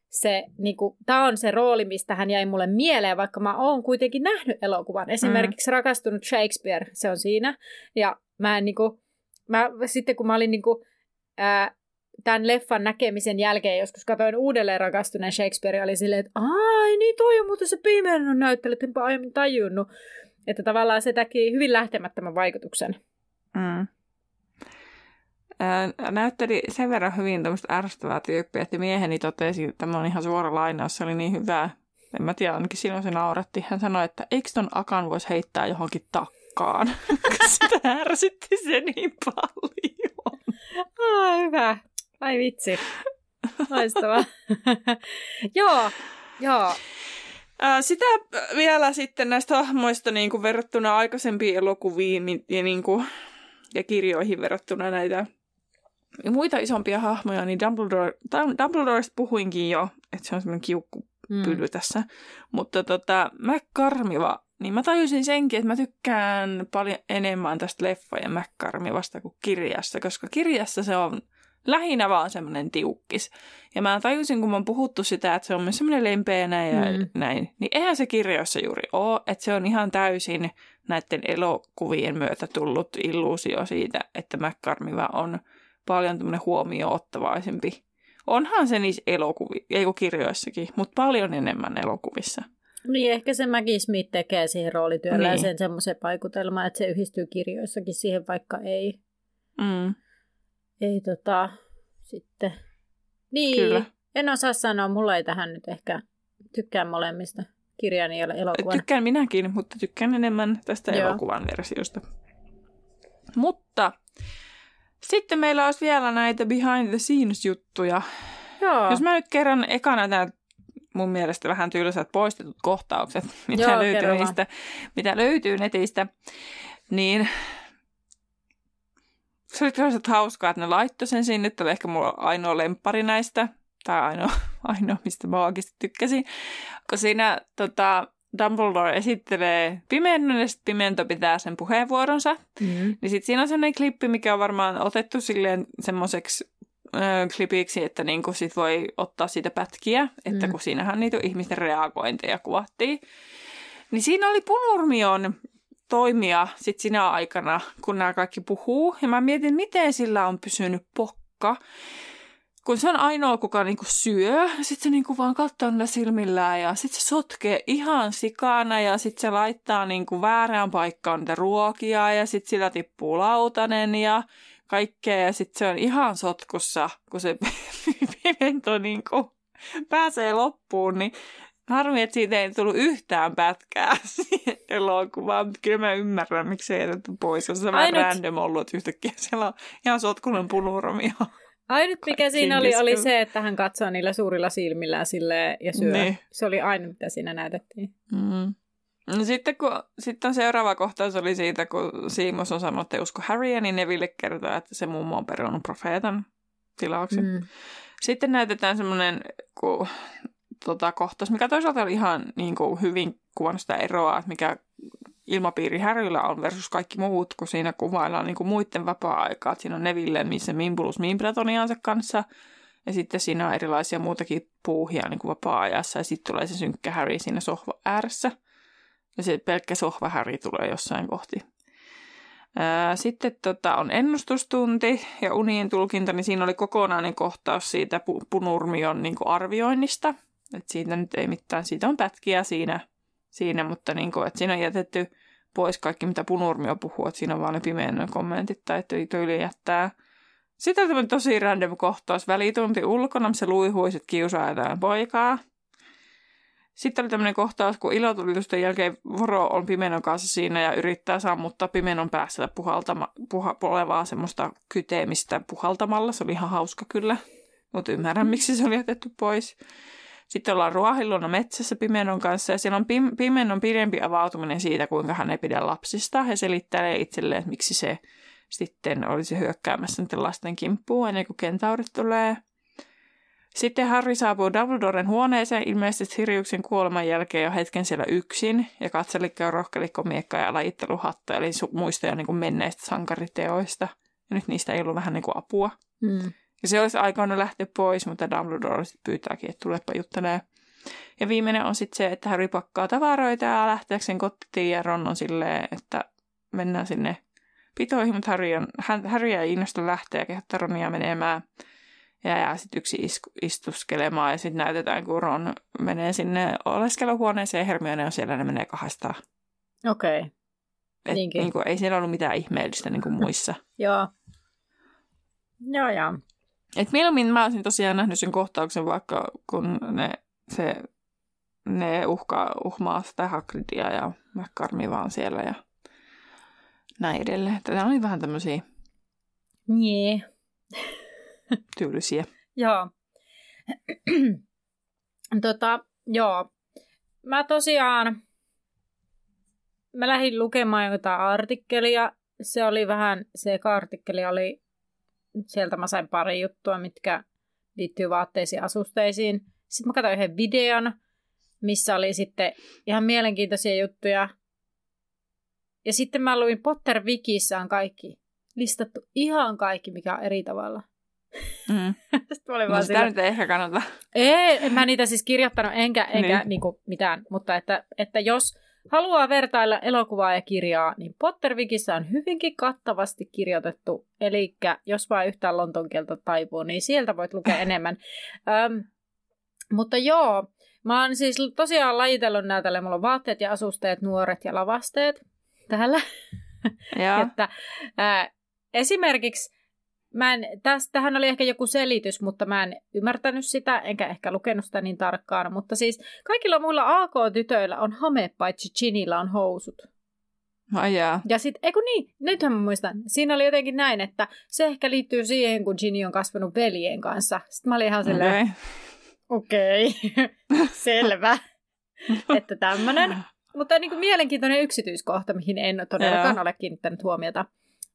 se niin kuin, tämä on se rooli, mistä hän jäi mulle mieleen, vaikka mä oon kuitenkin nähnyt elokuvan. Esimerkiksi Rakastunut Shakespeare, se on siinä. Ja mä en niin kuin, mä, sitten kun mä olin niin kuin, ää, tämän leffan näkemisen jälkeen joskus katsoin uudelleen rakastuneen Shakespeare, oli silleen, että ai niin toi on muuten se pimeän näyttely, että enpä aiemmin tajunnut. Että tavallaan se teki hyvin lähtemättömän vaikutuksen. Mm. Ää, näytteli sen verran hyvin tämmöistä ärsyttävää tyyppiä, että mieheni totesi, että tämä on ihan suora lainaus, se oli niin hyvä. En mä tiedä, ainakin silloin se nauratti. Hän sanoi, että eikö ton akan voisi heittää johonkin takkaan, sitä ärsytti se niin paljon. Ai hyvä. Ai vitsi. Loistavaa. joo, joo. Sitä vielä sitten näistä hahmoista niin kuin verrattuna aikaisempiin elokuviin niin- ja, niin kuin, ja kirjoihin verrattuna näitä ja muita isompia hahmoja, niin Dumbledore, Dum- Dumbledoresta puhuinkin jo, että se on semmoinen kiukkupylly Mm. tässä. Mutta tota, McCarmiva niin mä tajusin senkin, että mä tykkään paljon enemmän tästä leffojen vasta kuin kirjassa, koska kirjassa se on lähinnä vaan semmoinen tiukkis. Ja mä tajusin, kun mä oon puhuttu sitä, että se on myös semmoinen lempeänä ja mm. näin, niin eihän se kirjoissa juuri ole, että se on ihan täysin näiden elokuvien myötä tullut illuusio siitä, että McCarmiva on paljon tämmöinen huomioottavaisempi. Onhan se niissä elokuvissa, ei kirjoissakin, mutta paljon enemmän elokuvissa. Niin, ehkä se Maggie Smith tekee siihen roolityöllä niin. sen semmoisen vaikutelman, että se yhdistyy kirjoissakin siihen, vaikka ei. Mm. Ei tota, sitten. Niin, Kyllä. en osaa sanoa, mulla ei tähän nyt ehkä tykkään molemmista kirjan ja elokuvan. Tykkään minäkin, mutta tykkään enemmän tästä Joo. elokuvan versiosta. Mutta sitten meillä olisi vielä näitä behind the scenes juttuja. Joo. Jos mä nyt kerran ekana nämä mun mielestä vähän tylsät poistetut kohtaukset, mitä, Joo, löytyy, niistä, mitä löytyy netistä, niin se oli toisaalta hauskaa, että ne laittoi sen sinne. Tämä oli ehkä mulla ainoa lempari näistä, tai ainoa, ainoa mistä mä oikeasti tykkäsin. Kun siinä tota, Dumbledore esittelee pimennon ja sitten pimento pitää sen puheenvuoronsa. Mm-hmm. Niin sitten siinä on sellainen klippi, mikä on varmaan otettu silleen semmoiseksi klipiksi, että niinku sit voi ottaa siitä pätkiä, että mm. kun siinähän niitä ihmisten reagointeja kuvattiin. Niin siinä oli Punurmion toimia sit sinä aikana, kun nämä kaikki puhuu. Ja mä mietin, miten sillä on pysynyt pokka. Kun se on ainoa, kuka niinku syö, sitten se niinku vaan katsoo niillä silmillään ja sitten se sotkee ihan sikana ja sitten se laittaa niinku väärään paikkaan niitä ruokia ja sitten sillä tippuu lautanen ja kaikkea ja sitten se on ihan sotkussa, kun se pimento niinku pääsee loppuun, niin Harmi, että siitä ei tullut yhtään pätkää elokuvaan. Kyllä mä ymmärrän, miksi se jätetty pois. On se vähän random ollut, että yhtäkkiä siellä on ihan sotkunen punuromia. Ainut mikä siinä oli, oli se, että hän katsoo niillä suurilla silmillään sille ja syö. Niin. Se oli ainut, mitä siinä näytettiin. Mm. No sitten, kun, sitten seuraava kohtaus oli siitä, kun Siimos on sanonut, että usko Harrya, niin Neville kertoo, että se mummo on perunut profeetan tilauksen. Mm. Sitten näytetään semmoinen, kun tota, kohtaus, mikä toisaalta oli ihan niin kuin, hyvin kuvannut sitä eroa, että mikä ilmapiiri Härryllä on versus kaikki muut, kun siinä kuvaillaan niin kuin muiden vapaa-aikaa. Että siinä on Neville, missä Mimbulus Mimbletoniansa kanssa, ja sitten siinä on erilaisia muutakin puuhia niin kuin vapaa-ajassa, ja sitten tulee se synkkä Harry siinä sohva ääressä. Ja se pelkkä sohva Harry tulee jossain kohti. Sitten tota, on ennustustunti ja unien tulkinta, niin siinä oli kokonainen kohtaus siitä punurmion niin arvioinnista. Et siitä nyt ei mitään, siitä on pätkiä siinä, siinä mutta niin kuin, että siinä on jätetty pois kaikki, mitä Punurmio puhuu, että siinä on vaan ne pimeän kommentit tai tyyli jättää. Sitten tämmöinen tosi random kohtaus, välitunti ulkona, missä luihuiset kiusaa poikaa. Sitten oli tämmöinen kohtaus, kun ilotulitusten jälkeen Voro on pimenon kanssa siinä ja yrittää sammuttaa pimenon päässä puhaltama, puha, olevaa semmoista kyteemistä puhaltamalla. Se oli ihan hauska kyllä, mutta ymmärrän, miksi se oli jätetty pois. Sitten ollaan ruohilluna metsässä Pimenon kanssa ja siellä on Pim- Pimenon pidempi avautuminen siitä, kuinka hän ei pidä lapsista. He selittelee itselleen, että miksi se sitten olisi hyökkäämässä niiden lasten kimppuun ennen kuin kentaurit tulee. Sitten Harry saapuu Dumbledoren huoneeseen ilmeisesti Siriuksen kuoleman jälkeen jo hetken siellä yksin ja katselikko rohkelikko miekka ja lajitteluhatta, eli muistoja niin kuin menneistä sankariteoista. Ja nyt niistä ei ollut vähän niin kuin apua. Mm. Ja se olisi aikana lähteä pois, mutta Dumbledore sitten pyytääkin, että tulepa juttelee. Ja viimeinen on sitten se, että Harry pakkaa tavaroita ja lähteäkseen kotiin ja Ron on silleen, että mennään sinne pitoihin, mutta Harry, on, Harry ei innostu lähteä ja kehottaa Ronia menemään. Ja jää sitten yksi isku, istuskelemaan ja sitten näytetään, kun Ron menee sinne oleskeluhuoneeseen ja Hermione on siellä, ne menee kahdestaan. Okei. Okay. niin kuin, ei siellä ollut mitään ihmeellistä niin kuin muissa. Joo. Joo, joo. Et mieluummin mä olisin tosiaan nähnyt sen kohtauksen vaikka kun ne, se, ne uhkaa, uhmaa sitä Hagridia ja McCarmi vaan siellä ja näin edelleen. Tämä oli vähän tämmöisiä Nye. tyylisiä. joo. tota, joo. Mä tosiaan, mä lähdin lukemaan jotain artikkelia. Se oli vähän, se artikkeli oli sieltä mä sain pari juttua, mitkä liittyy vaatteisiin ja asusteisiin. Sitten mä katsoin yhden videon, missä oli sitten ihan mielenkiintoisia juttuja. Ja sitten mä luin Potter Wikissä on kaikki listattu ihan kaikki, mikä on eri tavalla. Mm. Sitten olin No sitä sillä, nyt ei ehkä kannata. ei, en mä niitä siis kirjoittanut enkä, enkä Niin. niin. Niinku mitään, mutta että, että jos haluaa vertailla elokuvaa ja kirjaa, niin Pottervikissä on hyvinkin kattavasti kirjoitettu. Eli jos vaan yhtään lonton kieltä taipuu, niin sieltä voit lukea enemmän. Öm, mutta joo, mä oon siis tosiaan lajitellut näitä, mulla on vaatteet ja asusteet, nuoret ja lavasteet täällä. Että, ää, esimerkiksi Mä en, tähän oli ehkä joku selitys, mutta mä en ymmärtänyt sitä, enkä ehkä lukenut sitä niin tarkkaan. Mutta siis kaikilla muilla AK-tytöillä on hame, paitsi Ginillä on housut. Ai jaa. Ja sitten, eikö niin, nythän mä muistan, siinä oli jotenkin näin, että se ehkä liittyy siihen, kun Ginny on kasvanut veljen kanssa. Sitten mä olin ihan silleen, Okei. okei, okay. selvä, että tämmönen. Mutta niin kuin mielenkiintoinen yksityiskohta, mihin en todellakaan ole kiinnittänyt huomiota.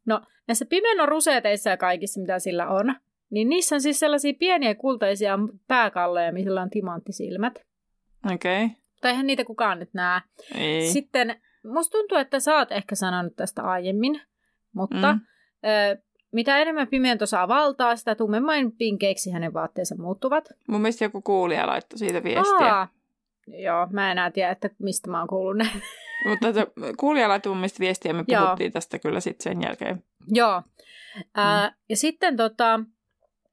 No, näissä pimenon ruseteissa ja kaikissa, mitä sillä on, niin niissä on siis sellaisia pieniä kultaisia pääkalleja, millä on timanttisilmät. Okei. Okay. Tai eihän niitä kukaan nyt näe. Ei. Sitten musta tuntuu, että sä oot ehkä sanonut tästä aiemmin, mutta Mm. ö, mitä enemmän pimento saa valtaa, sitä tummemmain pinkeiksi hänen vaatteensa muuttuvat. Mun mielestä joku kuulija laittoi siitä viestiä. Aa, joo, mä en enää tiedä, että mistä mä oon kuullut. Mutta se, kuulija laittoi mun mielestä viestiä me Joo. puhuttiin tästä kyllä sitten sen jälkeen. Joo. Ää, ja sitten tota,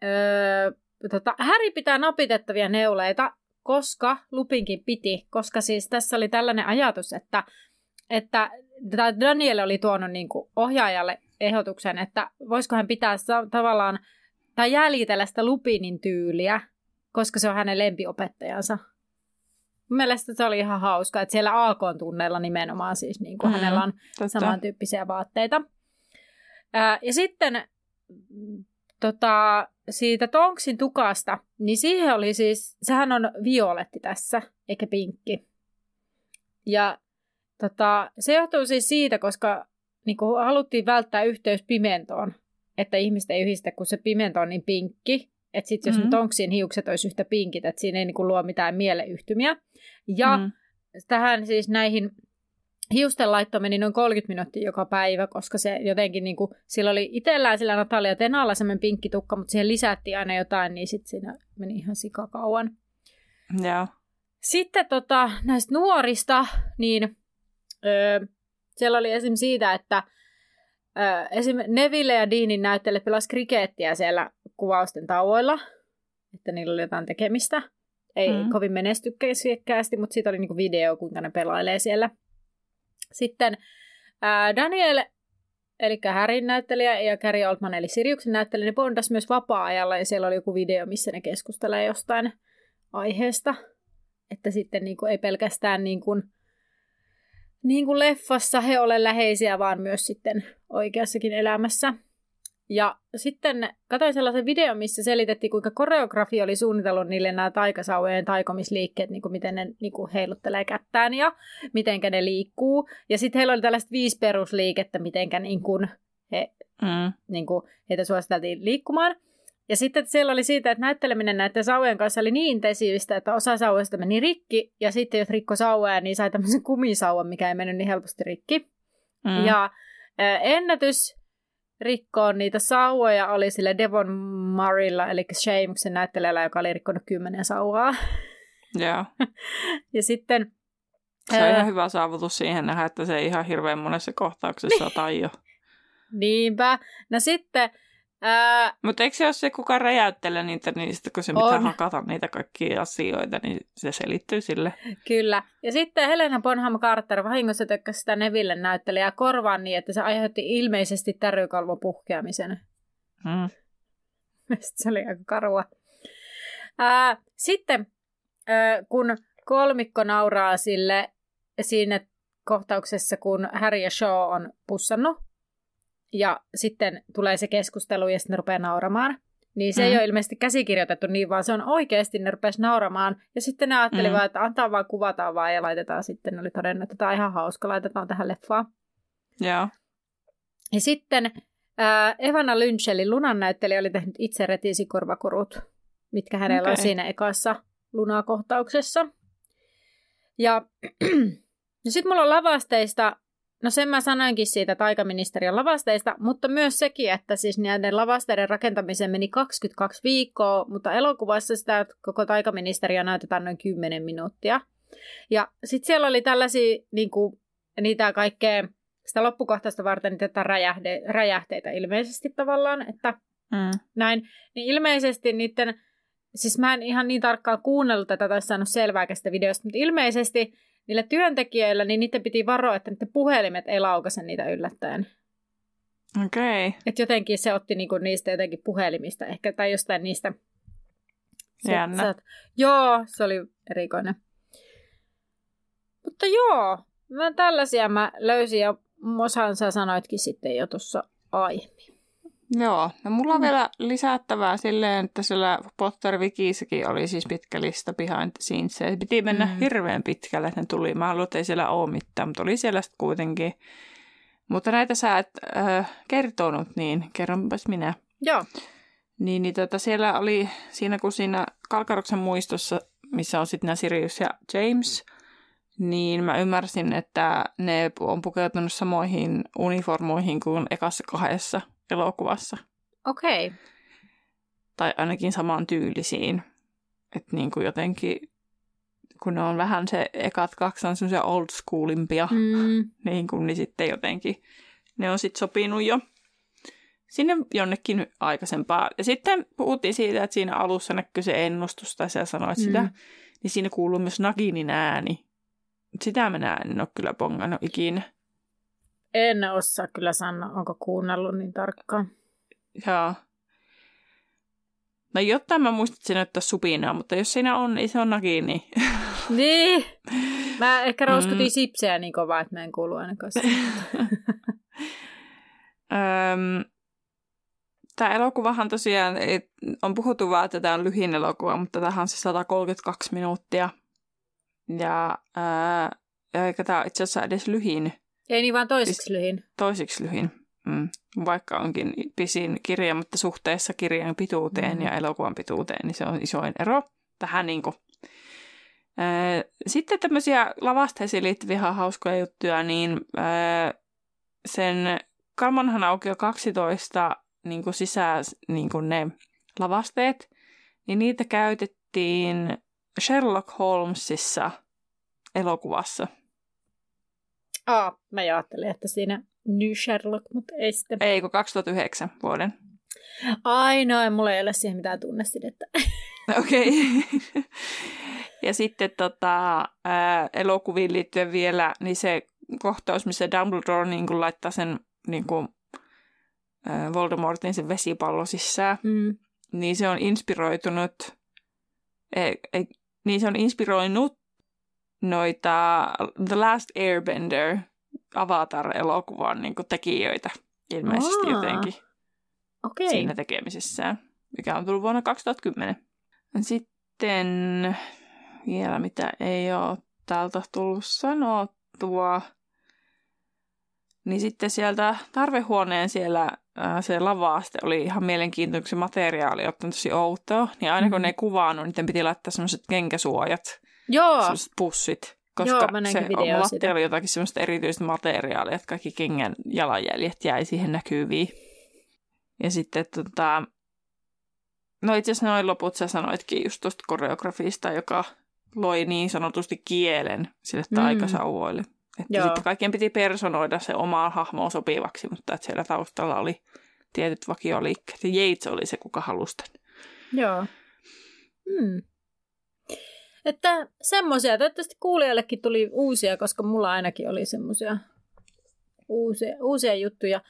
ö, tota, Häri pitää napitettavia neuleita, koska Lupinkin piti, koska siis tässä oli tällainen ajatus, että, että Daniel oli tuonut niin kuin ohjaajalle ehdotuksen, että voisiko hän pitää tavallaan tai jäljitellä sitä Lupinin tyyliä, koska se on hänen lempiopettajansa. Mun mielestä se oli ihan hauska, että siellä AK-tunneilla nimenomaan siis niin kuin Mm, mm, hänellä on Totta. samantyyppisiä vaatteita. Ää, ja sitten mm, tota, siitä Tonksin tukasta, niin siihen oli siis, sehän on violetti tässä, eikä pinkki. Ja tota, se johtuu siis siitä, koska niin kuin haluttiin välttää yhteys pimentoon, että ihmiset ei yhdistä, kun se pimento on niin pinkki, että sitten jos Mhm. mm-hmm. ne Tonksin hiukset olisi yhtä pinkit, että siinä ei niin kuin luo mitään mieleyhtymiä. Ja Mm. mm. tähän siis näihin hiusten laitto meni noin 30 minuuttia joka päivä, koska se jotenkin niin kuin, sillä oli itsellään sillä Natalia Tenalla semmoinen pinkki tukka, mutta siihen lisättiin aina jotain, niin sitten siinä meni ihan sikakauan. Joo. Sitten tota, näistä nuorista, niin öö, siellä oli esim. siitä, että esim. Neville ja Deanin näyttelijät pelas krikeettiä siellä kuvausten tauoilla, että niillä oli jotain tekemistä. Ei Mm. kovin menestykkäisesti, mutta siitä oli niinku video, kuinka ne pelailee siellä. Sitten ää, Daniel, eli Härin näyttelijä, ja Gary Oldman, eli Siriuksen näyttelijä, ne bondas myös vapaa-ajalla, ja siellä oli joku video, missä ne keskustelee jostain aiheesta. Että sitten niin kuin, ei pelkästään niin kuin, niin kuin leffassa he ole läheisiä, vaan myös sitten oikeassakin elämässä. Ja sitten katsoin sellaisen videon, missä selitettiin, kuinka koreografi oli suunnitellut niille nämä taikasauvojen taikomisliikkeet, niin kuin miten ne niin kuin heiluttelee kättään ja miten ne liikkuu. Ja sitten heillä oli tällaiset viisi perusliikettä, miten niin kuin he Mm. niin kuin heitä suositeltiin liikkumaan. Ja sitten siellä oli siitä, että näytteleminen näiden sauvojen kanssa oli niin intensiivistä, että osa sauvoista meni rikki, ja sitten jos rikko sauvoja, niin sai tämmöisen kumisauvan, mikä ei mennyt niin helposti rikki. Mm. Ja ennätys rikkoon niitä sauvoja oli sille Devon Murraylla, eli Shameksen näyttelijällä, joka oli rikkonut kymmenen sauvaa. Joo. Ja sitten... Se on ää, ihan hyvä saavutus siihen nähdä, että se ei ihan hirveän monessa kohtauksessa tai jo. Niinpä. No sitten... Ää, Mutta eikö se ole se, kuka räjäyttelee niitä, niin sitten kun se pitää On. hakata niitä kaikkia asioita, niin se selittyy sille. Kyllä. Ja sitten Helena Bonham Carter vahingossa tökkäsi sitä Neville näyttelijää korvaan niin, että se aiheutti ilmeisesti tärykalvon puhkeamisen. Mm. Mielestäni se oli aika karua. Ää, sitten ää, kun kolmikko nauraa sille siinä kohtauksessa, kun Harry ja Shaw on pussannut, ja sitten tulee se keskustelu ja sitten ne rupeaa nauramaan, niin se mm. ei Mm. ole ilmeisesti käsikirjoitettu niin, vaan se on oikeasti, ne rupesi nauramaan. Ja sitten ne ajatteli Mm. vaan, että antaa vaan, kuvataan vaan ja laitetaan sitten. Ne oli todennut, että tämä on ihan hauska, laitetaan tähän leffaan. Joo. Ja sitten ää, Evana Lynch, eli Lunan näyttelijä, oli tehnyt itse retiisikorvakorut, mitkä hänellä okay. on siinä ekassa Luna-kohtauksessa. Ja, ja sitten mulla on lavasteista No sen mä sanoinkin siitä taikaministeriön lavasteista, mutta myös sekin, että siis näiden lavasteiden rakentamiseen meni 22 viikkoa, mutta elokuvassa sitä koko taikaministeriö näytetään noin 10 minuuttia. Ja sitten siellä oli tällaisia niin kuin, niitä kaikkea, sitä loppukohtaista varten niitä räjähde, räjähteitä ilmeisesti tavallaan, että mm. näin. Niin ilmeisesti niiden, siis mä en ihan niin tarkkaan kuunnellut tätä tai saanut selvää tästä videosta, mutta ilmeisesti niillä työntekijöillä, niin niiden piti varoa, että niiden puhelimet ei laukase niitä yllättäen. Okei. Okay. Että jotenkin se otti niinku niistä jotenkin puhelimista ehkä, tai jostain niistä. Jännä. Sä, joo, se oli erikoinen. Mutta joo, mä tällaisia mä löysin ja osan sä sanoitkin sitten jo tuossa aiemmin. Joo, no mulla on mm. vielä lisättävää silleen, että siellä Potter Wikissäkin oli siis pitkä lista behind the scenes. Se piti mennä mm. hirveän pitkälle, että ne tuli. Mä haluan, että ei siellä ole mitään, mutta oli siellä sitten kuitenkin. Mutta näitä sä et äh, kertonut, niin kerronpas minä. Joo. Niin, niin tota, siellä oli, siinä kun siinä Kalkaroksen muistossa, missä on sitten nämä Sirius ja James, niin mä ymmärsin, että ne on pukeutunut samoihin uniformuihin kuin ekassa kahdessa elokuvassa. Okei. Okay. Tai ainakin samaan tyylisiin. Että niin kuin jotenkin, kun ne on vähän se ekat kaksi on semmoisia old schoolimpia, mm. niin, kuin, niin sitten jotenkin ne on sitten sopinut jo sinne jonnekin aikaisempaa. Ja sitten puhuttiin siitä, että siinä alussa näkyy se ennustus, tai sä sanoit mm. sitä, niin siinä kuuluu myös Naginin ääni. Sitä mä näen, en ole kyllä bongannut ikinä. En osaa kyllä sanoa, onko kuunnellut niin tarkkaan. Joo. No jotta mä muistat sinne että supinaa, mutta jos siinä on, niin se on Nagini. Niin. Mä ehkä rouskutin mm. sipseä niin kovaa, että mä en kuulu ainakaan Tämä elokuvahan tosiaan, on puhuttu vaan, että tämä on lyhin elokuva, mutta tämähän on se 132 minuuttia. Ja ää, eikä tämä itse asiassa edes lyhin. Ei niin vaan toiseksi siis, lyhin. Toiseksi lyhin. Mm. Vaikka onkin pisin kirja, mutta suhteessa kirjan pituuteen mm. ja elokuvan pituuteen, niin se on isoin ero. Tähän niin kuin. Sitten tämmöisiä lavasteisiin liittyviä hauskoja juttuja, niin sen Kalmanhan auki 12 niin kuin sisään niin kuin ne lavasteet, niin niitä käytettiin Sherlock Holmesissa elokuvassa. Aa, mä ajattelin, että siinä New Sherlock, mutta ei sitten. Ei, kun 2009 vuoden. Ainoa, mulla ei ole siihen mitään tunnesidettä. Okei. Okay. ja sitten tota, ää, elokuviin liittyen vielä, niin se kohtaus, missä Dumbledore niin kuin laittaa sen niin kuin, ää, Voldemortin sen vesipallo sisään, mm. niin se on inspiroitunut, ei, ei, niin se on inspiroinut noita The Last Airbender Avatar-elokuvan niin tekijöitä ilmeisesti Aa, jotenkin okay. siinä tekemisessään, mikä on tullut vuonna 2010. Sitten vielä mitä ei ole täältä tullut sanottua, niin sitten sieltä tarvehuoneen siellä se lavaaste oli ihan mielenkiintoinen, se materiaali on tosi outoa, niin aina kun mm. ne kuvannut, niin piti laittaa semmoiset kenkäsuojat Joo. Sellaiset pussit. Koska Joo, mä se lattia oli jotakin semmoista erityistä materiaalia, että kaikki kengän jalanjäljet jäi siihen näkyviin. Ja sitten tota... No itse asiassa noin loput sä sanoitkin just tuosta koreografista, joka loi niin sanotusti kielen sille mm. taikasauvoille. Että Joo. sitten kaikkien piti personoida se omaa hahmoa sopivaksi, mutta että siellä taustalla oli tietyt vakioliikkeet. Ja Yates oli se, kuka halusi Joo. Hmm. Että semmoisia, toivottavasti kuulijallekin tuli uusia, koska mulla ainakin oli semmoisia uusia, uusia juttuja.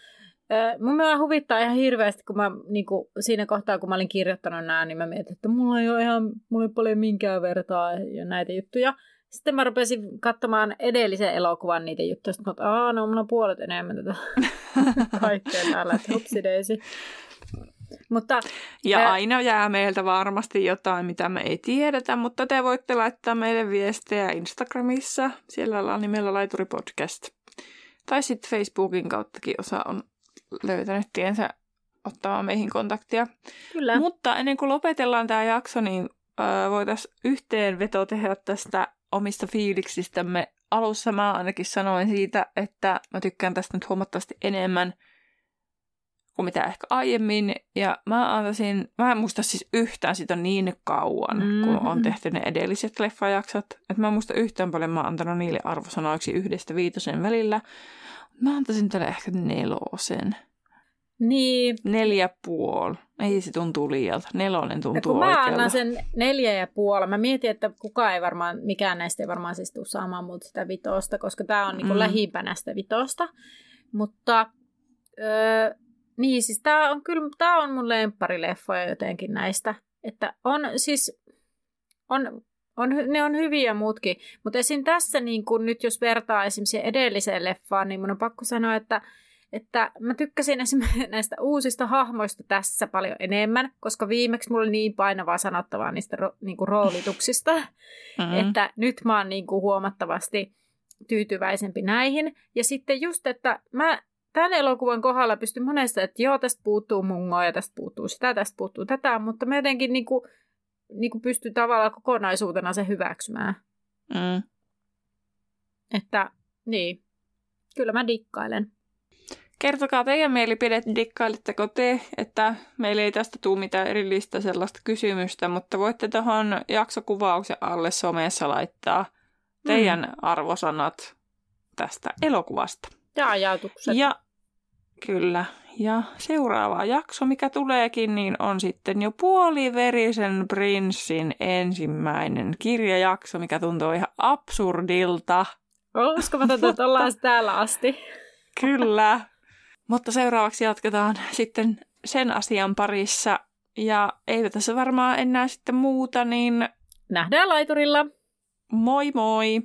Mun mielestä huvittaa ihan hirveästi, kun mä niin kuin, siinä kohtaa, kun mä olin kirjoittanut nämä, niin mä mietin, että mulla ei ole ihan mulla ei paljon minkään vertaa ja näitä juttuja. Sitten mä rupesin katsomaan edellisen elokuvan niitä juttuja, että aah, no mulla on puolet enemmän tätä kaikkea täällä, että. Mutta, ja ää... aina jää meiltä varmasti jotain, mitä me ei tiedetä, mutta te voitte laittaa meille viestejä Instagramissa. Siellä ollaan nimellä Laituri Podcast. Tai sitten Facebookin kauttakin osa on löytänyt tiensä ottamaan meihin kontaktia. Kyllä. Mutta ennen kuin lopetellaan tämä jakso, niin voitaisiin yhteenveto tehdä tästä omista fiiliksistämme. Alussa mä ainakin sanoin siitä, että mä tykkään tästä nyt huomattavasti enemmän kuin mitä ehkä aiemmin. Ja mä antaisin, mä en muista siis yhtään sitä niin kauan, mm-hmm. kun on tehty ne edelliset leffajaksot. Että mä en muista yhtään paljon mä oon antanut niille arvosanoiksi yhdestä viitosen välillä. Mä antaisin tälle ehkä nelosen. Niin. Neljä puoli. Ei se tuntuu liialta. Nelonen tuntuu kun oikealta. mä annan sen neljä ja puoli. Mä mietin, että kukaan ei varmaan, mikään näistä ei varmaan siis tule saamaan multa sitä vitosta, koska tää on niinku mm. lähimpänä sitä vitosta. Mutta öö, niin, siis tää on kyllä, tää on mun lempparileffoja jotenkin näistä. Että on siis, on, on, ne on hyviä muutkin. Mutta esim. tässä niin kun nyt jos vertaa esimerkiksi edelliseen leffaan, niin mun on pakko sanoa, että että mä tykkäsin esimerkiksi näistä uusista hahmoista tässä paljon enemmän, koska viimeksi mulla oli niin painavaa sanottavaa niistä ro, niinku roolituksista, mm-hmm. että nyt mä oon niinku huomattavasti tyytyväisempi näihin. Ja sitten just, että mä tämän elokuvan kohdalla pystyn monesta, että joo, tästä puuttuu mungoa ja tästä puuttuu sitä, tästä puuttuu tätä, mutta mä jotenkin niinku, niinku pystyn tavallaan kokonaisuutena se hyväksymään. Mm. Että niin, kyllä mä dikkailen. Kertokaa teidän mielipide, dikkailitteko te, että meillä ei tästä tule mitään erillistä sellaista kysymystä, mutta voitte tuohon jaksokuvauksen alle somessa laittaa teidän mm. arvosanat tästä elokuvasta. Ja ajatukset. Ja kyllä. Ja seuraava jakso, mikä tuleekin, niin on sitten jo puoliverisen prinssin ensimmäinen kirjajakso, mikä tuntuu ihan absurdilta. Uskomatonta, että ollaan täällä asti. Kyllä. Mutta seuraavaksi jatketaan sitten sen asian parissa. Ja ei tässä varmaan enää sitten muuta, niin nähdään laiturilla. Moi moi!